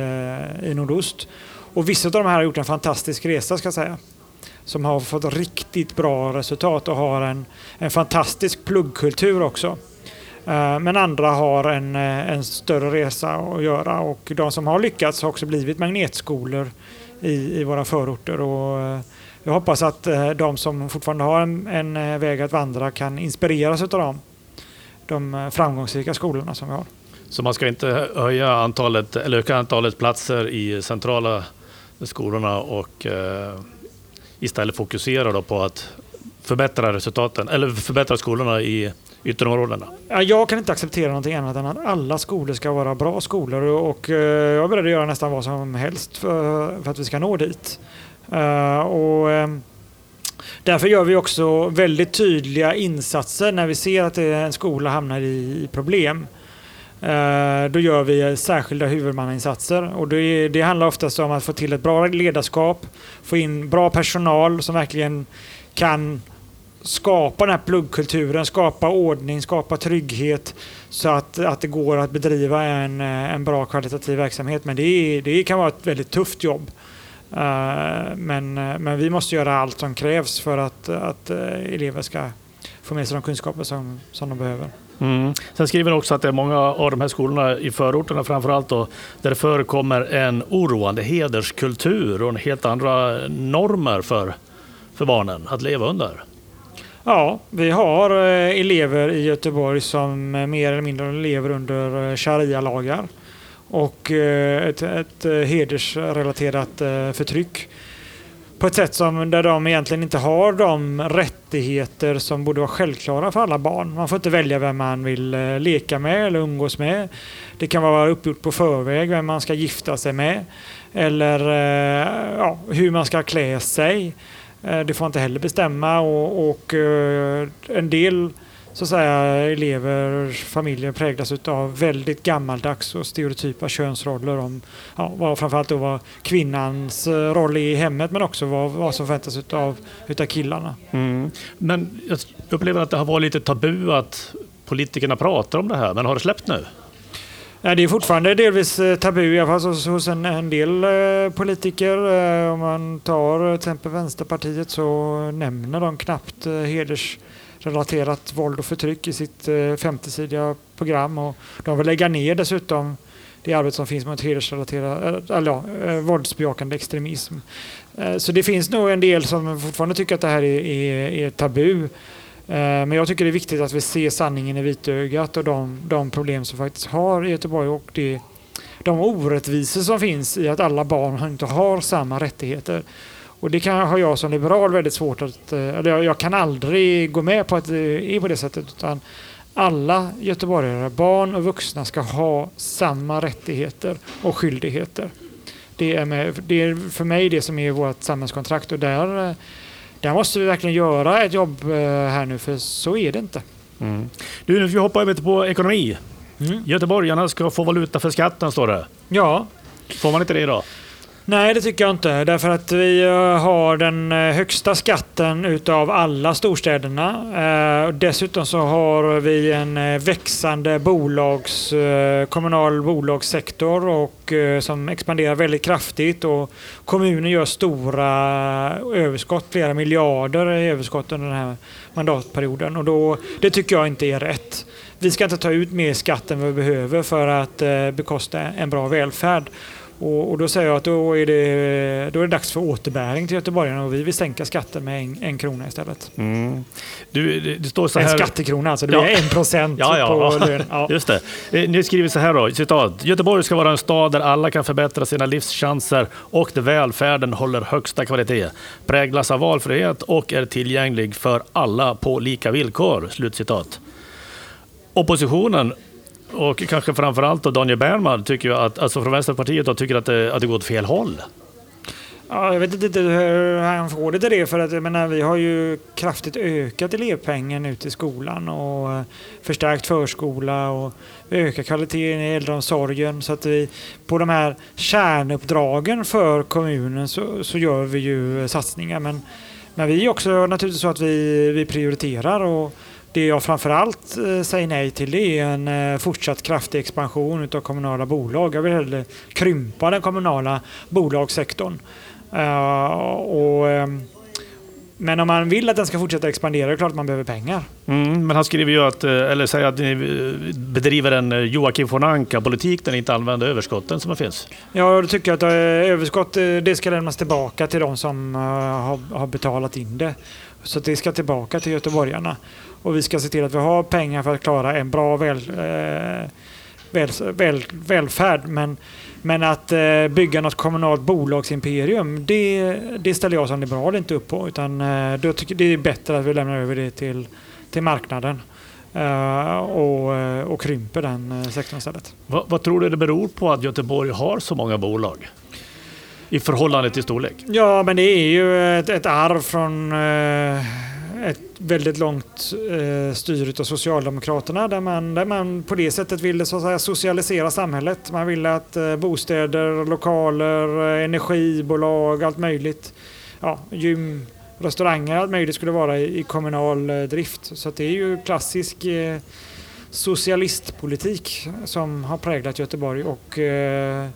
i nordost. Och vissa av de här har gjort en fantastisk resa ska jag säga. Som har fått riktigt bra resultat och har en, en fantastisk pluggkultur också. Eh, men andra har en, eh, en större resa att göra och de som har lyckats har också blivit magnetskolor i, i våra förorter. Och eh, jag hoppas att de som fortfarande har en, en väg att vandra kan inspireras av dem. De framgångsrika skolorna som vi har. Så man ska inte höja antalet, eller öka antalet platser i centrala skolorna och eh, istället fokusera på att förbättra resultaten, eller förbättra skolorna i ytterområdena? Jag kan inte acceptera någonting annat än att alla skolor ska vara bra skolor och eh, jag är beredd att göra nästan vad som helst för, att vi ska nå dit. Eh, och eh, Därför gör vi också väldigt tydliga insatser när vi ser att en skola hamnar i problem. Då gör vi särskilda huvudmannainsatser och det, det handlar oftast om att få till ett bra ledarskap, få in bra personal som verkligen kan skapa den här pluggkulturen, skapa ordning, skapa trygghet så att, att det går att bedriva en, eh, en bra kvalitativ verksamhet. Men det, är, det kan vara ett väldigt tufft jobb. Eh, men, eh, men vi måste göra allt som krävs för att, att elever ska få med sig de kunskaper som, som de behöver. Mm. Sen skriver ni också att det är många av de här skolorna i förorterna framförallt då, där det förekommer en oroande hederskultur och helt andra normer för, för barnen att leva under. Ja, vi har eh, elever i Göteborg som eh, mer eller mindre lever under eh, sharia-lagar och ett, ett hedersrelaterat förtryck på ett sätt som där de egentligen inte har de rättigheter som borde vara självklara för alla barn. Man får inte välja vem man vill leka med eller umgås med. Det kan vara uppgjort på förväg vem man ska gifta sig med eller ja, hur man ska klä sig. Eh, det får inte heller bestämma och, och eh, en del så att säga, elever, familjer präglas av väldigt gammaldags och stereotypa könsroller om ja, vad, framförallt då vad kvinnans eh, roll är i hemmet men också vad, vad som förväntas av utav killarna. Mm. Men jag upplever att det har varit lite tabu att politikerna pratar om det här, men har det släppt nu? Nej, det är fortfarande delvis eh, tabu, i alla fall hos en, en del eh, politiker. Eh, om man tar till exempel Vänsterpartiet så nämner de knappt hedersrelaterat våld och förtryck i sitt 50-sidiga program. Och de vill lägga ner dessutom det arbete som finns mot hedersrelaterad, eller ja, våldsbejakande extremism. Så det finns nog en del som fortfarande tycker att det här är, är, är tabu. Eh, men jag tycker det är viktigt att vi ser sanningen i vitögat och de, de problem som faktiskt har i Göteborg och det, de orättvisor som finns i att alla barn inte har samma rättigheter. Och det kan, har jag som liberal väldigt svårt att... Eh, eller jag, jag kan aldrig gå med på att det är på det sättet. Utan alla göteborgare, barn och vuxna, ska ha samma rättigheter och skyldigheter. Det är, med, det är för mig det som är vårt samhällskontrakt och där, eh, där måste vi verkligen göra ett jobb eh, här nu för så är det inte. Mm. Du, nu ska vi hoppa över på ekonomi. Mm. Göteborgarna ska få valuta för skatten, står det. Ja, Får man inte det idag? Nej, det tycker jag inte. Därför att vi eh, har den eh, högsta skatten utav alla storstäderna. Eh, dessutom så har vi en växande bolags, kommunal bolagssektor och, som expanderar väldigt kraftigt. Och kommunen gör stora överskott, flera miljarder i överskott under den här mandatperioden. Och då, det tycker jag inte är rätt. Vi ska inte ta ut mer skatt än vad vi behöver för att bekosta en bra välfärd. Och, och då säger jag att då är, det, då är det dags för återbäring till göteborgarna och vi vill sänka skatten med en, en krona istället. Mm. Du, det, det står så En här... skattekrona alltså, det blir Ja. en procent Ja, ja. på lön. Ja. Just det. Eh, Ni skriver så här då, citat. Göteborg ska vara en stad där alla kan förbättra sina livschanser och där välfärden håller högsta kvalitet, präglas av valfrihet och är tillgänglig för alla på lika villkor. Slutcitat. Oppositionen och kanske framförallt då Daniel Bernhard tycker ju att, alltså från Vänsterpartiet då, tycker att det, att det går åt fel håll. Ja, jag vet inte hur han får det till det för att jag menar, vi har ju kraftigt ökat elevpengen ute i skolan och förstärkt förskola och ökat kvaliteten i äldreomsorgen så att vi på de här kärnuppdragen för kommunen så, så gör vi ju satsningar men, men vi är också naturligtvis så att vi, vi prioriterar och det jag framförallt eh, säger nej till det är en eh, fortsatt kraftig expansion utav kommunala bolag. Jag vill hellre krympa den kommunala bolagssektorn. Eh, och, men om man vill att den ska fortsätta expandera, det är klart att man behöver pengar. Mm, men han skriver ju att, eller säger att ni bedriver en Joakim von Anka-politik där ni inte använder överskotten som finns. Ja, då tycker jag att överskott det ska lämnas tillbaka till de som har, betalat in det. Så det ska tillbaka till göteborgarna. Och vi ska se till att vi har pengar för att klara en bra väl, eh, väl, väl, välfärd. Men, men att eh, bygga något kommunalt bolagsimperium, det, det ställer jag som liberal inte upp på. Utan eh, då tycker det är bättre att vi lämnar över det till, till marknaden. eh, och, eh, och krymper den eh, sektorn istället. Vad, vad tror du det beror på att Göteborg har så många bolag? I förhållande till storlek? Ja, men det är ju ett, ett arv från eh, ett väldigt långt eh, styre av Socialdemokraterna där man, där man på det sättet ville så att säga, socialisera samhället. Man ville att eh, bostäder, lokaler, eh, energibolag, allt möjligt, ja, gym, restauranger, allt möjligt skulle vara i, i kommunal eh, drift. Så att det är ju klassisk eh, socialistpolitik som har präglat Göteborg och eh,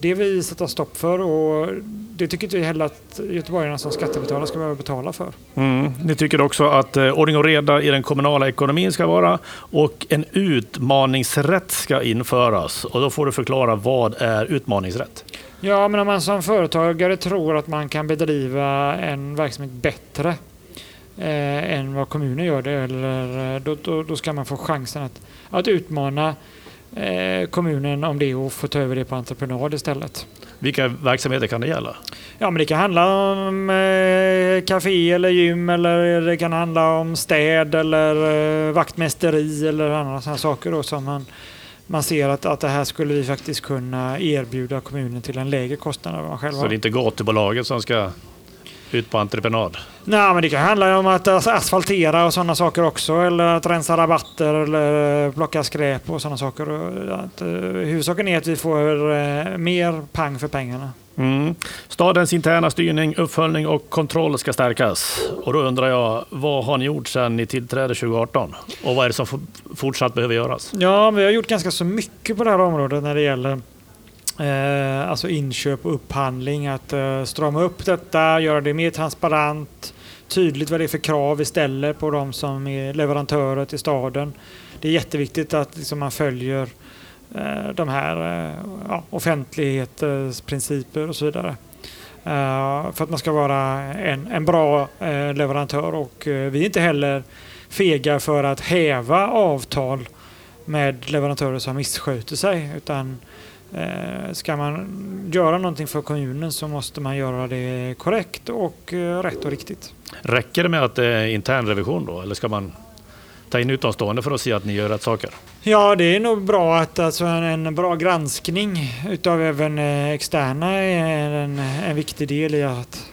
det vill vi sätta stopp för och det tycker inte vi heller att göteborgarna som skattebetalare ska behöva betala för. Mm. Ni tycker också att eh, ordning och reda i den kommunala ekonomin ska vara och en utmaningsrätt ska införas. Och då får du förklara vad är utmaningsrätt? Ja, men om man som företagare tror att man kan bedriva en verksamhet bättre eh, än vad kommunen gör det, eller, eh, då, då, då ska man få chansen att, att utmana kommunen om det och få ta över det på entreprenad istället. Vilka verksamheter kan det gälla? Ja, men det kan handla om eh, café eller gym eller det kan handla om städ eller eh, vaktmästeri eller andra sådana saker då som man, man ser att, att det här skulle vi faktiskt kunna erbjuda kommunen till en lägre kostnad än vad man själv Så det är inte gatubolaget som ska ut på entreprenad? Nej, men det kan handla om att as- asfaltera och sådana saker också eller att rensa rabatter eller eh, plocka skräp och sådana saker. Att, eh, huvudsaken är att vi får eh, mer pang för pengarna. Mm. Stadens interna styrning, uppföljning och kontroll ska stärkas. Och då undrar jag, vad har ni gjort sedan ni tillträdde 2018? Och vad är det som for- fortsatt behöver göras? Ja, vi har gjort ganska så mycket på det här området när det gäller eh, alltså inköp och upphandling. Att eh, strama upp detta, göra det mer transparent, tydligt vad det är för krav vi ställer på de som är leverantörer till staden. Det är jätteviktigt att liksom, man följer eh, de här eh, ja, offentlighetsprinciper och så vidare. Eh, för att man ska vara en, en bra eh, leverantör och eh, vi är inte heller fega för att häva avtal med leverantörer som missköter sig. Utan ska man göra någonting för kommunen så måste man göra det korrekt och eh, rätt och riktigt. Räcker det med att det är intern revision då? Eller ska man ta in utomstående för att se att ni gör rätt saker? Ja, det är nog bra att alltså, en, en bra granskning utav även eh, externa är en, en viktig del i att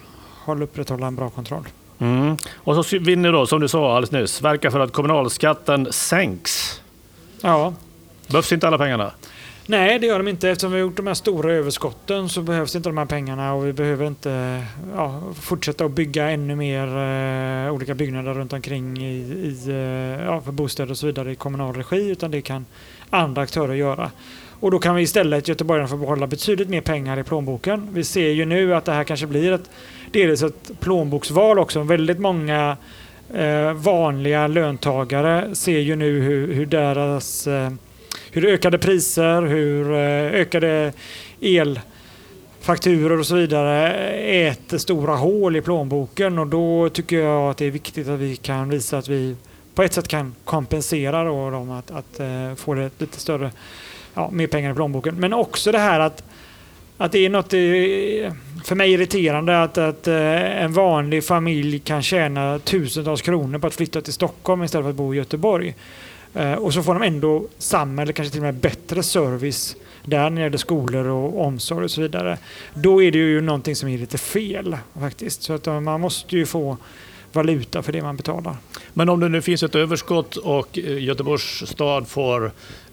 hålla upprätthålla en bra kontroll. Mm. Och så vill ni då, som du sa alldeles nyss, verka för att kommunalskatten sänks. Ja. Behövs inte alla pengarna? Nej, det gör de inte. Eftersom vi har gjort de här stora överskotten så behövs inte de här pengarna och vi behöver inte ja, fortsätta att bygga ännu mer eh, olika byggnader runt omkring i, i, eh, ja, för bostäder och så vidare i kommunal regi utan det kan andra aktörer göra. Och då kan vi istället göteborgarna få behålla betydligt mer pengar i plånboken. Vi ser ju nu att det här kanske blir ett, delvis ett plånboksval också. Väldigt många eh, vanliga löntagare ser ju nu hur, hur deras eh, hur ökade priser, hur eh, ökade elfakturor och så vidare äter stora hål i plånboken och då tycker jag att det är viktigt att vi kan visa att vi på ett sätt kan kompensera då dem att, att eh, få det lite större, ja, mer pengar i plånboken. Men också det här att, att det är något eh, för mig irriterande att, att en vanlig familj kan tjäna tusentals kronor på att flytta till Stockholm istället för att bo i Göteborg. Eh, och så får de ändå samma eller kanske till och med bättre service där när det gäller skolor och omsorg och så vidare. Då är det ju någonting som är lite fel faktiskt. Så att eh, man måste ju få valuta för det man betalar. Men om det nu finns ett överskott och eh, Göteborgs stad får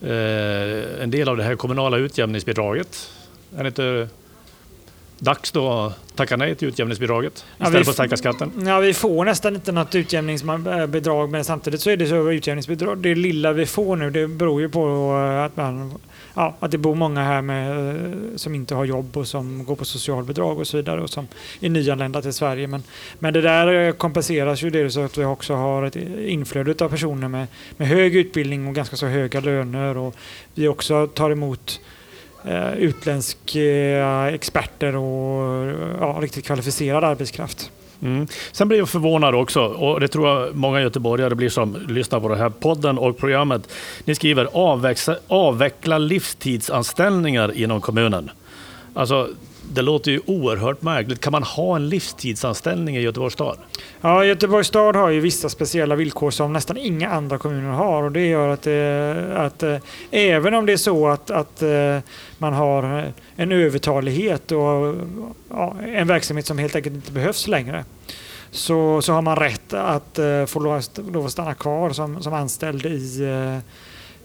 eh, en del av det här kommunala utjämningsbidraget, är det inte dags då att tacka nej till utjämningsbidraget istället ja, för att sänka skatten? Ja, vi får nästan inte något utjämningsbidrag men samtidigt så är det så utjämningsbidrag. Det lilla vi får nu det beror ju på att, man, ja, att det bor många här med, som inte har jobb och som går på socialbidrag och så vidare och som är nyanlända till Sverige. Men, men det där kompenseras ju dels att vi också har ett inflöde av personer med, med hög utbildning och ganska så höga löner och vi också tar emot eh, utländska eh, experter och ja, riktigt kvalificerad arbetskraft. Mm. Sen blir jag förvånad också, och det tror jag många göteborgare blir som lyssnar på den här podden och programmet. Ni skriver avveckla, avveckla livstidsanställningar inom kommunen. Alltså, det låter ju oerhört märkligt. Kan man ha en livstidsanställning i Göteborgs stad? Ja, Göteborgs stad har ju vissa speciella villkor som nästan inga andra kommuner har och det gör att, det, att eh, även om det är så att, att eh, man har en övertalighet och ja, en verksamhet som helt enkelt inte behövs längre så, så har man rätt att få lov, lov att stanna kvar som, som anställd i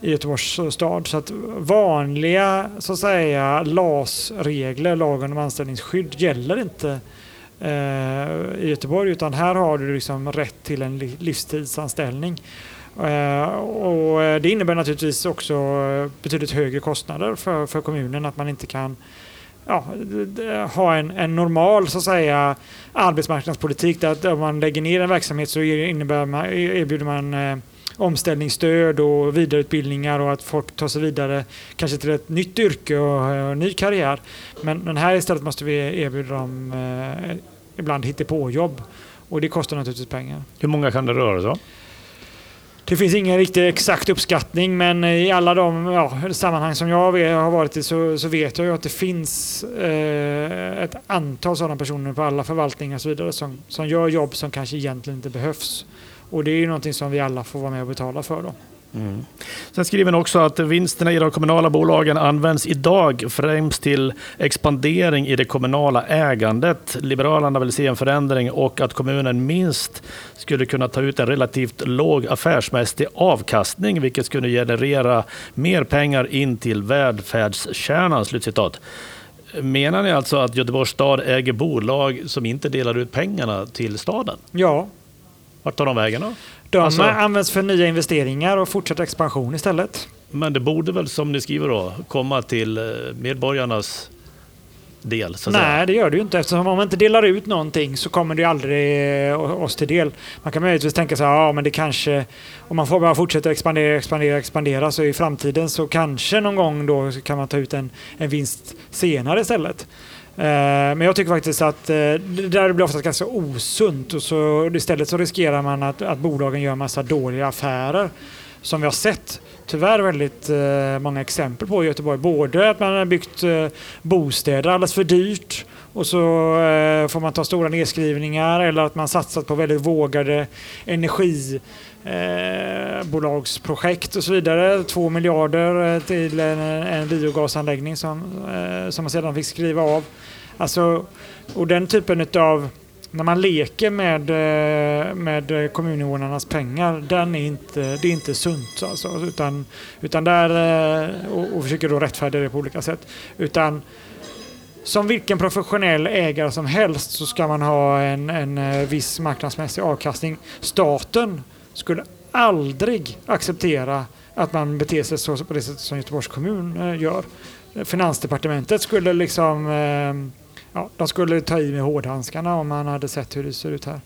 i Göteborgs stad. Så att vanliga så att säga LAS-regler, lagen om anställningsskydd, gäller inte eh, i Göteborg utan här har du liksom rätt till en livstidsanställning. Eh, och eh, det innebär naturligtvis också eh, betydligt högre kostnader för, för kommunen att man inte kan ja, ha en, en normal så att säga, arbetsmarknadspolitik där om man lägger ner en verksamhet så innebär man, e-, erbjuder man eh, omställningsstöd och vidareutbildningar och att folk tar sig vidare kanske till ett nytt yrke och, och ny karriär. Men, men här istället måste vi erbjuda dem eh, ibland hittepåjobb och det kostar naturligtvis pengar. Hur många kan det röra sig om? Det finns ingen riktigt exakt uppskattning men i alla de ja, sammanhang som jag har varit i så, så vet jag ju att det finns eh, ett antal sådana personer på alla förvaltningar och så vidare som, som gör jobb som kanske egentligen inte behövs. Och det är ju någonting som vi alla får vara med och betala för. Då. Mm. Sen skriver han också att vinsterna i de kommunala bolagen används idag främst till expandering i det kommunala ägandet. Liberalerna vill se en förändring och att kommunen minst skulle kunna ta ut en relativt låg affärsmässig avkastning, vilket skulle generera mer pengar in till välfärdskärnan. Slutcitat. Menar ni alltså att Göteborgs stad äger bolag som inte delar ut pengarna till staden? Ja, vart tar de vägen då? De alltså, används för nya investeringar och fortsatt expansion istället. Men det borde väl, som ni skriver då, komma till eh, medborgarnas del? Nej, säga. det gör det ju inte. Eftersom om man inte delar ut någonting så kommer det aldrig eh, oss till del. Man kan möjligtvis tänka sig ja men det kanske, om man får bara fortsätta expandera, expandera, expandera så i framtiden så kanske någon gång då kan man ta ut en, en vinst senare istället. Eh, men jag tycker faktiskt att eh, det där blir ofta ganska osunt och så istället så riskerar man att, att bolagen gör massa dåliga affärer. som vi har sett tyvärr väldigt eh, många exempel på i Göteborg. Både att man har byggt bostäder alldeles för dyrt och så får man ta stora nedskrivningar eller att man satsat på väldigt vågade energibolagsprojekt och så vidare. Två miljarder till en, en biogasanläggning som, som man sedan fick skriva av. Alltså, och den typen av när man leker med, eh, med kommuninvånarnas pengar, den är inte, det är inte sunt. Alltså, utan, utan där, eh, och, och försöker då rättfärdiga det på olika sätt. Utan som vilken professionell ägare som helst så ska man ha en, en eh, viss marknadsmässig avkastning. Staten skulle aldrig acceptera att man beter sig så på det sätt som Göteborgs kommun gör. Finansdepartementet skulle liksom ja, de skulle ta i med hårdhandskarna om man hade sett hur det ser ut här.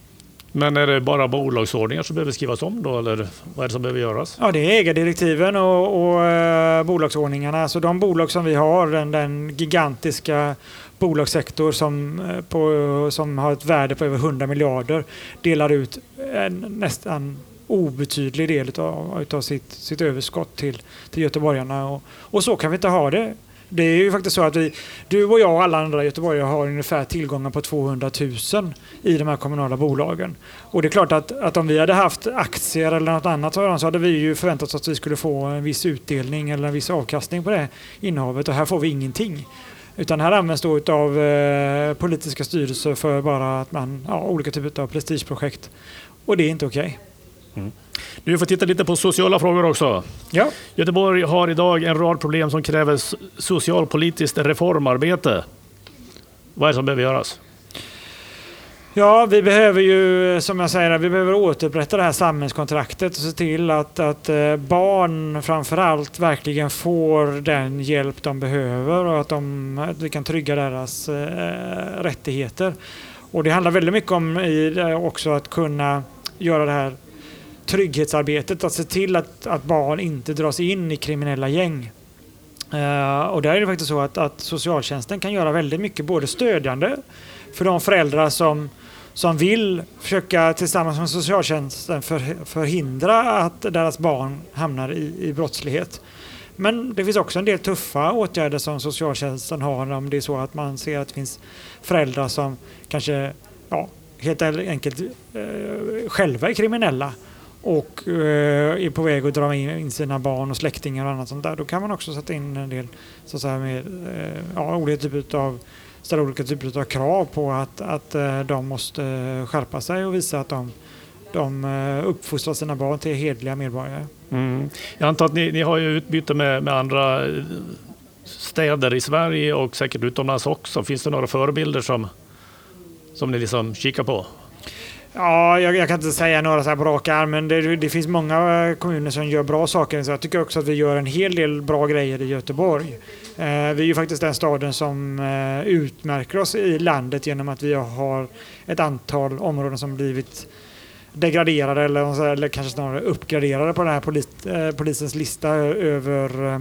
Men är det bara bolagsordningar som behöver skrivas om då eller vad är det som behöver göras? Ja, det är ägardirektiven och, och uh, bolagsordningarna. Alltså de bolag som vi har, den, den gigantiska bolagssektor som, uh, på, som har ett värde på över 100 miljarder delar ut en nästan obetydlig del av, av sitt, sitt överskott till, till göteborgarna. Och, och så kan vi inte ha det. Det är ju faktiskt så att vi, du och jag och alla andra göteborgare har ungefär tillgångar på 200 000 i de här kommunala bolagen. Och det är klart att, att om vi hade haft aktier eller något annat så hade vi ju förväntat oss att vi skulle få en viss utdelning eller en viss avkastning på det innehavet och här får vi ingenting. Utan här används då av eh, politiska styrelser för bara att man, ja, olika typer av prestigeprojekt. Och det är inte okej. Okay. Mm. Du får titta lite på sociala frågor också. Ja. Göteborg har idag en rad problem som kräver socialpolitiskt reformarbete. Vad är det som behöver göras? Ja, vi behöver ju, som jag säger, vi behöver återupprätta det här samhällskontraktet och se till att, att eh, barn framför allt verkligen får den hjälp de behöver och att, de, att vi kan trygga deras eh, rättigheter. Och det handlar väldigt mycket om i, också att kunna göra det här trygghetsarbetet, att se till att, att barn inte dras in i kriminella gäng. Uh, och där är det faktiskt så att, att socialtjänsten kan göra väldigt mycket både stödjande för de föräldrar som, som vill försöka tillsammans med socialtjänsten för, förhindra att deras barn hamnar i, i brottslighet. Men det finns också en del tuffa åtgärder som socialtjänsten har om det är så att man ser att det finns föräldrar som kanske ja, helt enkelt eh, själva är kriminella och eh, är på väg att dra in sina barn och släktingar och annat sånt där, då kan man också sätta in en del så att säga, med, eh, ja, olika typer av ställa olika typer av krav på att, att eh, de måste skärpa sig och visa att de, de eh, uppfostrar sina barn till hedliga medborgare. Mm. Jag antar att ni, ni har ju utbyte med, med andra eh, städer i Sverige och säkert utomlands också. Finns det några förebilder som, som ni liksom kikar på? Ja, jag, jag, kan inte säga några så här på rak arm, men det, det, finns många eh, kommuner som gör bra saker. Så jag tycker också att vi gör en hel del bra grejer i Göteborg. Eh, vi är ju faktiskt den staden som eh, utmärker oss i landet genom att vi har ett antal områden som blivit degraderade eller, eller kanske snarare uppgraderade på den här polis, eh, polisens lista över, eh,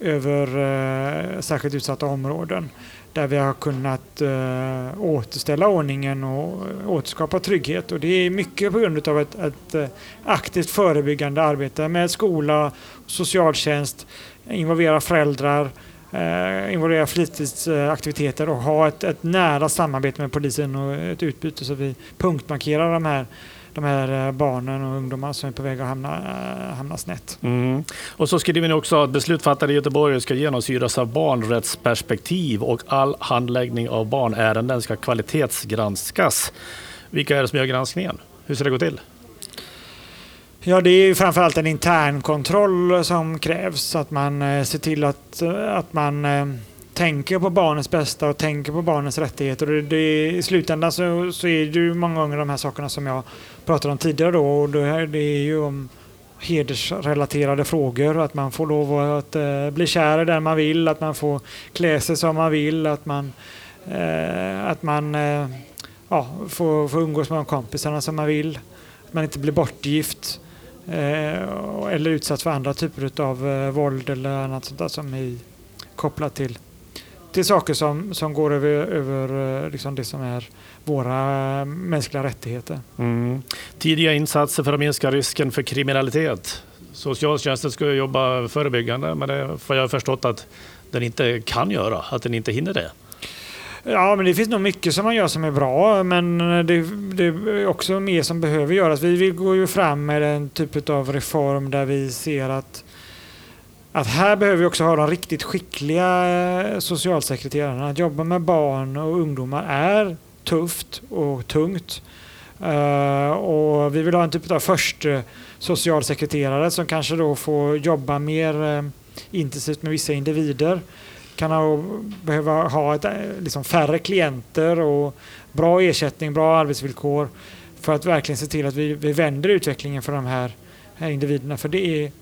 över eh, särskilt utsatta områden där vi har kunnat eh, återställa ordningen och eh, återskapa trygghet. Och det är mycket på grund av ett, ett eh, aktivt förebyggande arbete med skola, socialtjänst, involvera föräldrar, eh, involvera fritidsaktiviteter och ha ett, ett nära samarbete med polisen och ett utbyte så vi punktmarkerar de här de här eh, barnen och ungdomarna som är på väg att hamna, eh, hamna snett. Mm. Och så skriver ni också att beslutsfattare i Göteborg ska genomsyras av barnrättsperspektiv och all handläggning av barnärenden ska kvalitetsgranskas. Vilka är det som gör granskningen? Hur ska det gå till? Ja, det är framförallt en intern kontroll som krävs. Att man eh, ser till att, att man tänker på barnets bästa och tänker på barnets rättigheter. Och det, det, I slutändan så, så är det ju många gånger de här sakerna som jag pratade om tidigare då. Och det, här, det är ju om hedersrelaterade frågor. Att man får lov att uh, bli kär i den man vill, att man får klä sig som man vill, att man, uh, att man uh, ja, får, får umgås med de kompisarna som man vill. Att man inte blir bortgift eller utsatt för andra typer av våld eller annat sånt där som är kopplat till till saker som, som går över, över liksom det som är våra mänskliga rättigheter. Mm. Tidiga insatser för att minska risken för kriminalitet. Socialtjänsten ska jobba förebyggande, men det får jag förstått att den inte kan göra, att den inte hinner det. Ja, men det finns nog mycket som man gör som är bra, men det, det är också mer som behöver göras. Vi, vi går ju fram med en typ av reform där vi ser att att här behöver vi också ha de riktigt skickliga eh, socialsekreterarna. Att jobba med barn och ungdomar är tufft och tungt. Uh, och vi vill ha en typ av först eh, socialsekreterare som kanske då får jobba mer uh, intensivt med vissa individer. Kan ha, behöva ha ett, liksom färre klienter och bra ersättning, bra arbetsvillkor för att verkligen se till att vi, vi vänder utvecklingen för de här, här individerna. För det är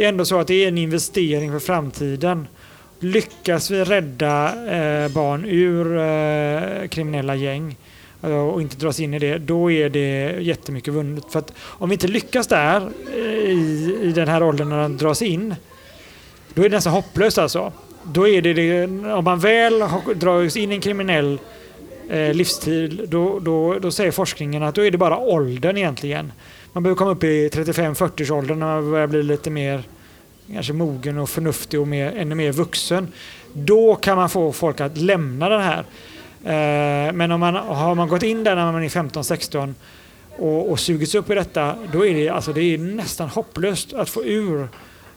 det är ändå så att det är en investering för framtiden. Lyckas vi rädda eh, barn ur eh, kriminella gäng eh, och inte dras in i det, då är det jättemycket vunnet. För att om vi inte lyckas där eh, i, i den här åldern när de dras in, då är det nästan hopplöst alltså. Då är det, det om man väl dras in i en kriminell eh, livsstil, då, då, då säger forskningen att då är det bara åldern egentligen man behöver komma upp i 35-40-årsåldern när man börjar bli lite mer kanske mogen och förnuftig och mer, ännu mer vuxen. Då kan man få folk att lämna den här. Eh, men om man, har man gått in där när man är 15-16 och, och sugits upp i detta, då är det, alltså det är nästan hopplöst att få ur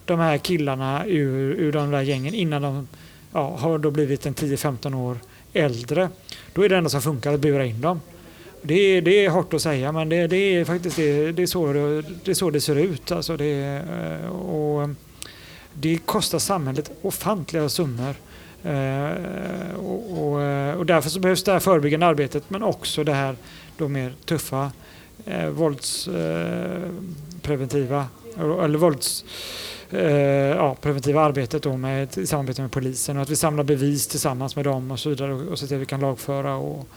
de här killarna ur, ur de där gängen innan de ja, har då blivit en 10-15 år äldre. Då är det enda som funkar att bura in dem. Det, det är hårt att säga men det, det är faktiskt det, det, är så det, det, är så det ser ut. Alltså det, eh, och det kostar samhället ofantliga summor. Eh, och, och, eh, och därför så behövs det här förebyggande arbetet men också det här då mer tuffa eh, våldspreventiva eh, eller vålds eh, ja, preventiva arbetet då med, i samarbete med polisen och att vi samlar bevis tillsammans med dem och så vidare och, och så att vi kan lagföra och,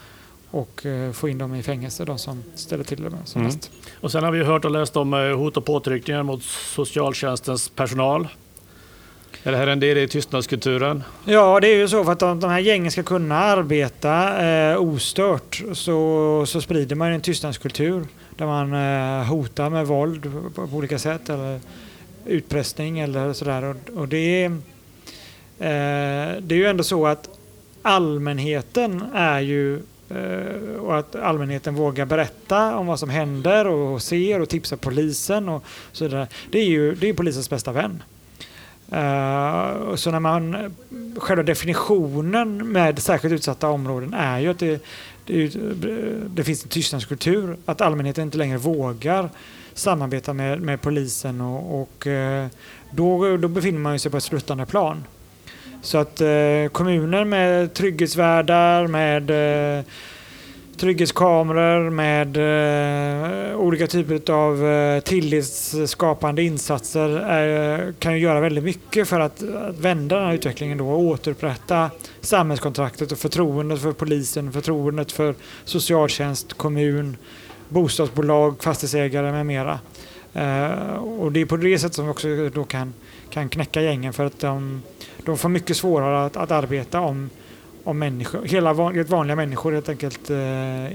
och eh, få in dem i fängelse, de som ställer till det som mm. mest. Och sen har vi hört och läst om eh, hot och påtryckningar mot socialtjänstens personal. Är det här en del i tystnadskulturen? Ja, det är ju så för att de, de här gängen ska kunna arbeta eh, ostört så, så sprider man en tystnadskultur där man eh, hotar med våld på, på, olika sätt eller utpressning eller sådär. Och, och det, är, eh, det är ju ändå så att allmänheten är ju Eh, och att allmänheten vågar berätta om vad som händer och ser och tipsa polisen och så vidare. Det är ju det är polisens bästa vän. Uh, så när man, själva definitionen med särskilt utsatta områden är ju att det, det, det finns en tystnadskultur, att allmänheten inte längre vågar samarbeta med, med polisen och, och eh, då, då befinner man sig på ett sluttande plan. Så att eh, kommuner med trygghetsvärdar, med eh, trygghetskameror, med eh, olika typer av eh, tillitsskapande insatser eh, kan ju göra väldigt mycket för att, att vända den här utvecklingen då och återupprätta samhällskontraktet och förtroendet för polisen, förtroendet för socialtjänst, kommun, bostadsbolag, fastighetsägare med mera. Eh, och det är på det sättet som vi också då kan, kan knäcka gängen för att de de får mycket svårare att, att arbeta om, om människor, hela van, vanliga människor helt enkelt eh,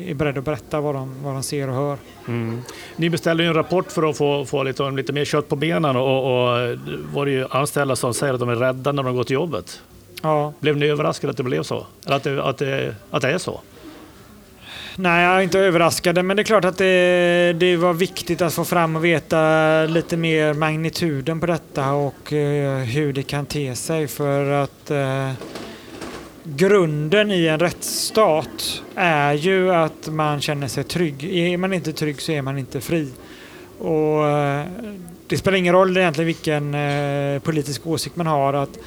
är beredda att berätta vad de, vad de ser och hör. Mm. Ni beställde en rapport för att få, få lite, lite mer kött på benen och, och var det ju anställda som säger att de är rädda när de går till jobbet. Ja. Blev ni överraskade att det blev så? Eller att det, att det, att det är så? Nej, jag är inte överraskad, men det är klart att det, det, var viktigt att få fram och veta lite mer magnituden på detta och eh, hur det kan te sig för att eh, grunden i en rättsstat är ju att man känner sig trygg. Är man inte trygg så är man inte fri. Och eh, det spelar ingen roll egentligen vilken eh, politisk åsikt man har. Att,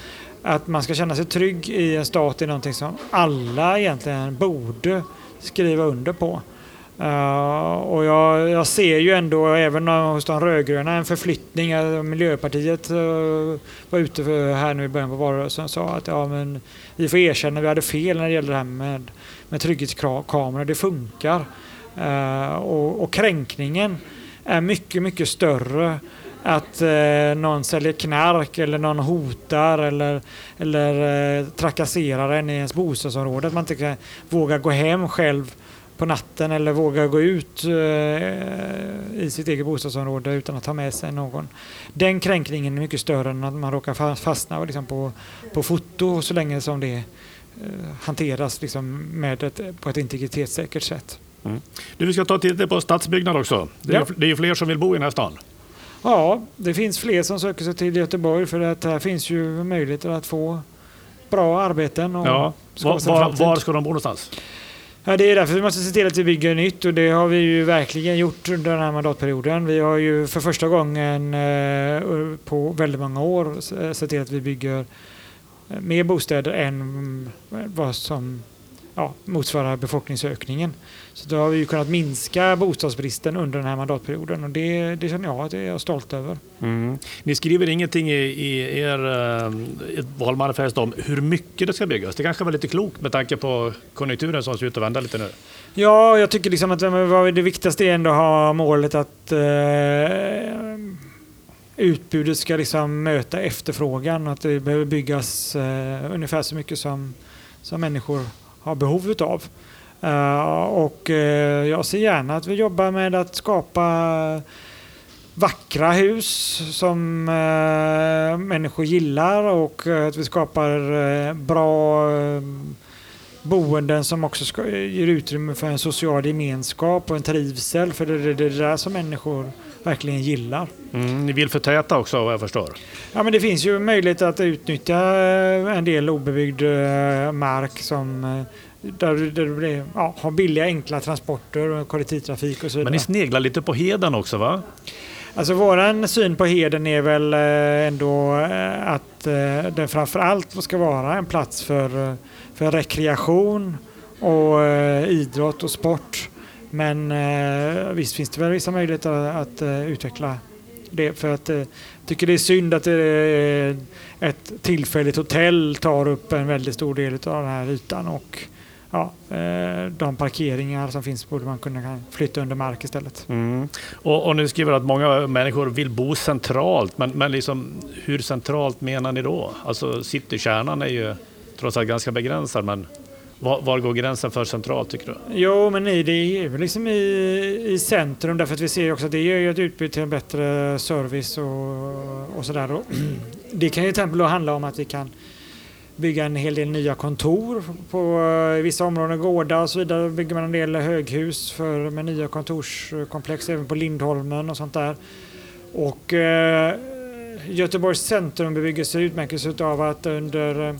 att man ska känna sig trygg i en stat är någonting som alla egentligen borde skriva under på. Uh, och jag, jag, ser ju ändå även hos de rödgröna en förflyttning. Eh, Miljöpartiet uh, var ute för, här nu i början på valrörelsen och sa att ja, men vi får erkänna att vi hade fel när det gäller det här med, med trygghetskameror. Det funkar. Och, och, kränkningen är mycket, mycket större att eh, någon säljer knark eller någon hotar eller, eller eh, trakasserar en i ens bostadsområde. Att man inte kan våga gå hem själv på natten eller vågar gå ut eh, i sitt eget bostadsområde utan att ha med sig någon. Den kränkningen är mycket större än att man råkar fastna liksom på, på foto så länge som det eh, hanteras liksom med ett, på ett integritetssäkert sätt. Mm. Du, vi ska ta titta på stadsbyggnad också. Det är, ja. det är fler som vill bo i den här stan. Ja, det finns fler som söker sig till Göteborg för att här finns ju möjligheter att få bra arbeten. Och ja. var, var, var ska de bo någonstans? Ja, det är därför vi måste se till att vi bygger nytt och det har vi ju verkligen gjort under den här mandatperioden. Vi har ju för första gången eh, på väldigt många år sett till att vi bygger mer bostäder än vad som ja, motsvarar befolkningsökningen. Så då har vi kunnat minska bostadsbristen under den här mandatperioden och det, det känner jag att jag är stolt över. Mm. Ni skriver ingenting i, i er uh, valmanifest om hur mycket det ska byggas. Det kanske var lite klokt med tanke på konjunkturen som ser ut att vända lite nu. Ja, jag tycker liksom att det viktigaste är ändå att ha målet att uh, utbudet ska liksom möta efterfrågan. Att det behöver byggas uh, ungefär så mycket som, som människor har behov utav. Eh, och eh, jag ser gärna att vi jobbar med att skapa vackra hus som eh, människor gillar och att vi skapar bra boenden som också ska, ger utrymme för en social gemenskap och en trivsel. För det är det där som människor verkligen gillar. Mm, ni vill förtäta också vad jag förstår? Ja, men det finns ju möjlighet att utnyttja en del obebyggd mark som där, där det ja, har billiga enkla transporter och kollektivtrafik och så vidare. Men ni sneglar lite på heden också va? Alltså våran syn på heden är väl eh, ändå eh, att eh, den framförallt ska vara en plats för, för rekreation och idrott och sport. Men eh, visst finns det väl vissa möjligheter att, eh, utveckla det. För att jag tycker det är synd att ett tillfälligt hotell tar upp en väldigt stor del av den här ytan. Och ja, de parkeringar som finns borde man kunna flytta under mark istället. Mm. Och, och ni skriver att många människor vill bo centralt, men, men liksom, hur centralt menar ni då? Alltså citykärnan är ju trots allt ganska begränsad, men var, var, går gränsen för centralt tycker du? Jo, men det är väl liksom i, i centrum därför att vi ser också att det ger ju ett utbud till en bättre service och, och sådär. Det kan ju till exempel handla om att vi kan bygga en hel del nya kontor på i vissa områden, gårdar och så vidare. bygger man en del höghus för, med nya kontorskomplex även på Lindholmen och sånt där. Och eh, Göteborgs centrumbebyggelse utmärker sig av att under eh,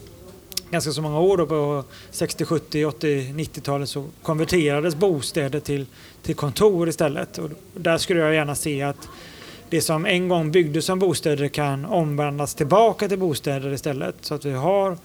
ganska så många år då på 60, 70, 80, 90-talet så konverterades bostäder till, till kontor istället. Och där skulle jag gärna se att det som en gång byggdes som bostäder kan omvandlas tillbaka till bostäder istället. Så att vi har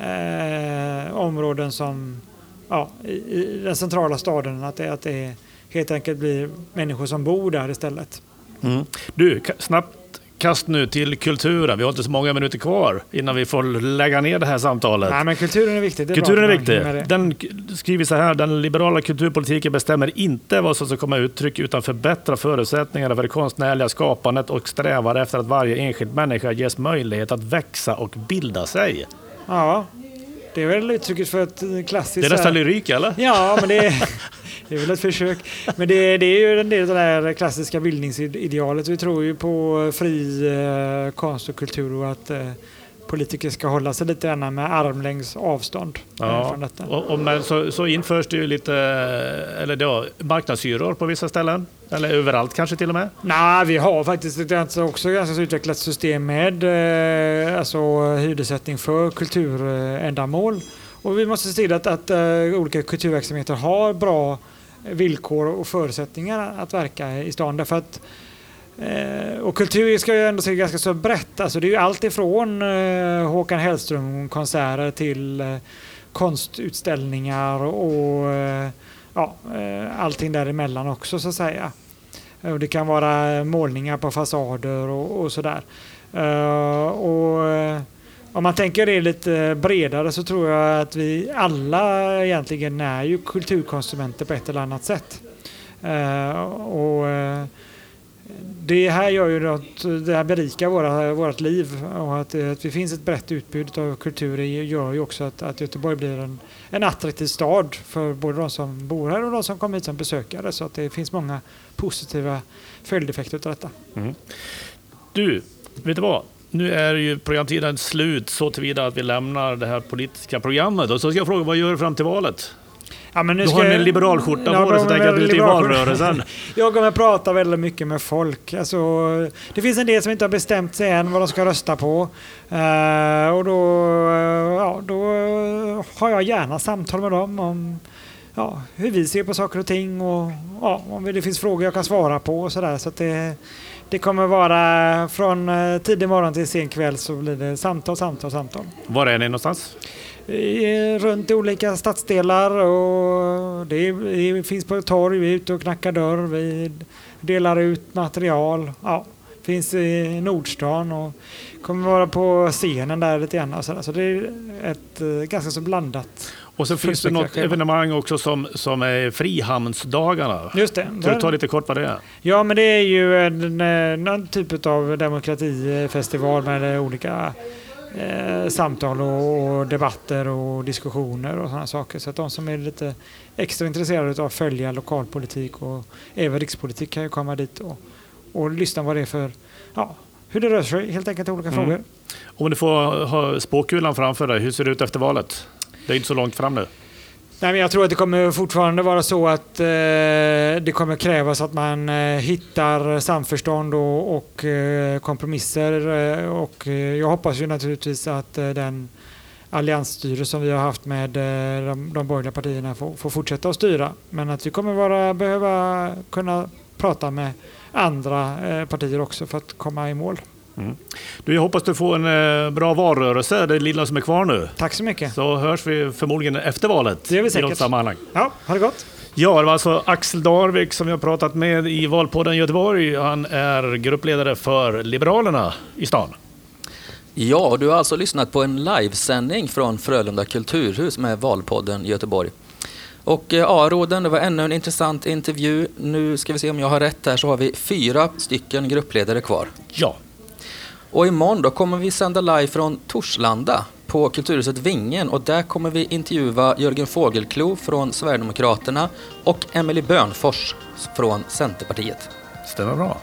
eh, områden som ja, i, i, den centrala staden, att det, att det helt enkelt blir människor som bor där istället. Mm. Du, snabbt kast nu till kulturen. Vi har inte så många minuter kvar innan vi får lägga ner det här samtalet. Nej, men kulturen är viktig. Är kulturen är viktig. Den skriver så här, den liberala kulturpolitiken bestämmer inte vad som ska komma uttryck utan förbättrar förutsättningarna för det konstnärliga skapandet och strävar efter att varje enskild människa ges möjlighet att växa och bilda sig. Ja, det är väl uttrycket för ett klassiskt... Det är nästan lyrik eller? Ja, men det är, det är väl ett försök. Men det, det är ju en del av det här klassiska bildningsidealet. Vi tror ju på fri eh, konst och kultur och att eh, politiker ska hålla sig lite grann med armlängds avstånd. Eh, ja. Från detta. Och, och, men så, så införs det ju lite eller då, marknadshyror på vissa ställen. Eller överallt kanske till och med? Nej, vi har faktiskt ganska, också ganska utvecklat system med eh, alltså, hyressättning för kulturändamål. Och vi måste se till att, att uh, olika kulturverksamheter har bra villkor och förutsättningar att verka i stan. Därför att, eh, och kultur ska ju ändå se ganska så brett. Alltså det är ju allt ifrån eh, Håkan Hellström-konserter till eh, konstutställningar och ja, allting däremellan också så att säga. Och det kan vara målningar på fasader och, och sådär. och om man tänker det lite bredare så tror jag att vi alla egentligen är ju kulturkonsumenter på ett eller annat sätt. Eh, och eh, det här gör ju att det här berikar våra, vårt liv och att, att det finns ett brett utbud av kultur gör ju också att, att Göteborg blir en, en attraktiv stad för både de som bor här och de som kommer hit som besökare så att det finns många positiva följdeffekter av detta. Mm. Du, vet du vad? Nu är ju programtiden slut så tillvida att vi lämnar det här politiska programmet. Och så ska jag fråga, vad gör du fram till valet? Ja, men nu du har en liberal skjorta ja, på dig så tänker jag att du är lite i valrörelsen. jag kommer prata väldigt mycket med folk. Alltså, det finns en del som inte har bestämt sig än vad de ska rösta på. Uh, och då, uh, ja, då har jag gärna samtal med dem om ja, hur vi ser på saker och ting och ja, om det finns frågor jag kan svara på och sådär. Så, det, det kommer vara från eh, tidig morgon till sen kväll så blir det samtal, samtal, samtal. Var är ni någonstans? runt i olika stadsdelar och det, det finns på torg, vi är ute och knackar dörr, vi delar ut material. Ja, finns i Nordstan och kommer vara på scenen där lite grann. Så, så det är ett eh, ganska så blandat. Och så finns det något evenemang också som, som är Frihamnsdagarna. Just det. Kan du ta lite kort vad det är? Ja, men det är ju en, en typ av demokratifestival med olika eh, samtal och, och, debatter och diskussioner och sådana saker. Så att de som är lite extra intresserade av att följa lokalpolitik och även rikspolitik kan ju komma dit och, och lyssna vad det är för, ja, hur det rör sig helt enkelt i olika mm. frågor. Om du får ha spåkulan framför dig, hur ser det ut efter valet? Det är inte så långt fram nu. Nej, men jag tror att det kommer fortfarande vara så att eh, det kommer krävas att man eh, hittar samförstånd och, och eh, kompromisser. Eh, och eh, jag hoppas ju naturligtvis att eh, den alliansstyre som vi har haft med eh, de, de borgerliga partierna får, får, fortsätta att styra. Men att vi kommer vara, behöva kunna prata med andra eh, partier också för att komma i mål. Mm. Du, jag hoppas du får en eh, bra valrörelse, det lilla som är kvar nu. Tack så mycket. Så hörs vi förmodligen efter valet. Det gör vi säkert. I något sammanhang. Ja, ha det gott. Ja, det var alltså Axel Darvik som vi har pratat med i Valpodden Göteborg. Han är gruppledare för Liberalerna i stan. Ja, du har alltså lyssnat på en livesändning från Frölunda kulturhus med Valpodden Göteborg. Och eh, ja, Råden, det var ännu en intressant intervju. Nu ska vi se om jag har rätt här så har vi fyra stycken gruppledare kvar. Ja, och imorgon då kommer vi sända live från Torslanda på Kulturhuset Vingen och där kommer vi intervjua Jörgen Fågelklo från Sverigedemokraterna och Emelie Bönfors från Centerpartiet. Stämmer bra.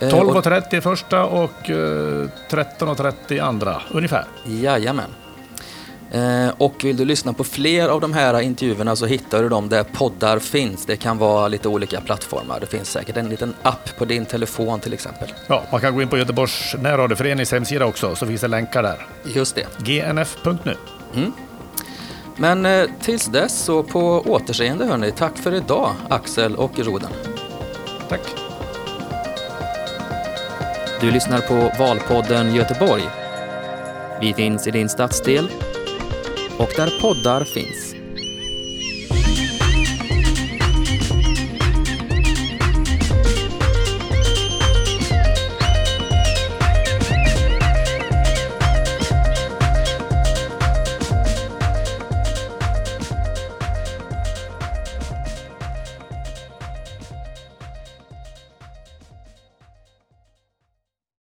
12.30 eh, första och 13.30 eh, andra, ungefär. Jajamän. Eh, och vill du lyssna på fler av de här intervjuerna så hittar du dem där poddar finns. Det kan vara lite olika plattformar. Det finns säkert en liten app på din telefon till exempel. Ja, man kan gå in på Göteborgs närradioförenings hemsida också så finns det länkar där. Just det. gnf.nu. Mm. Men eh, tills dess så på återseende hörni. Tack för idag Axel och Roden. Tack. Du lyssnar på Valpodden Göteborg. Vi finns i din stadsdel och där poddar finns.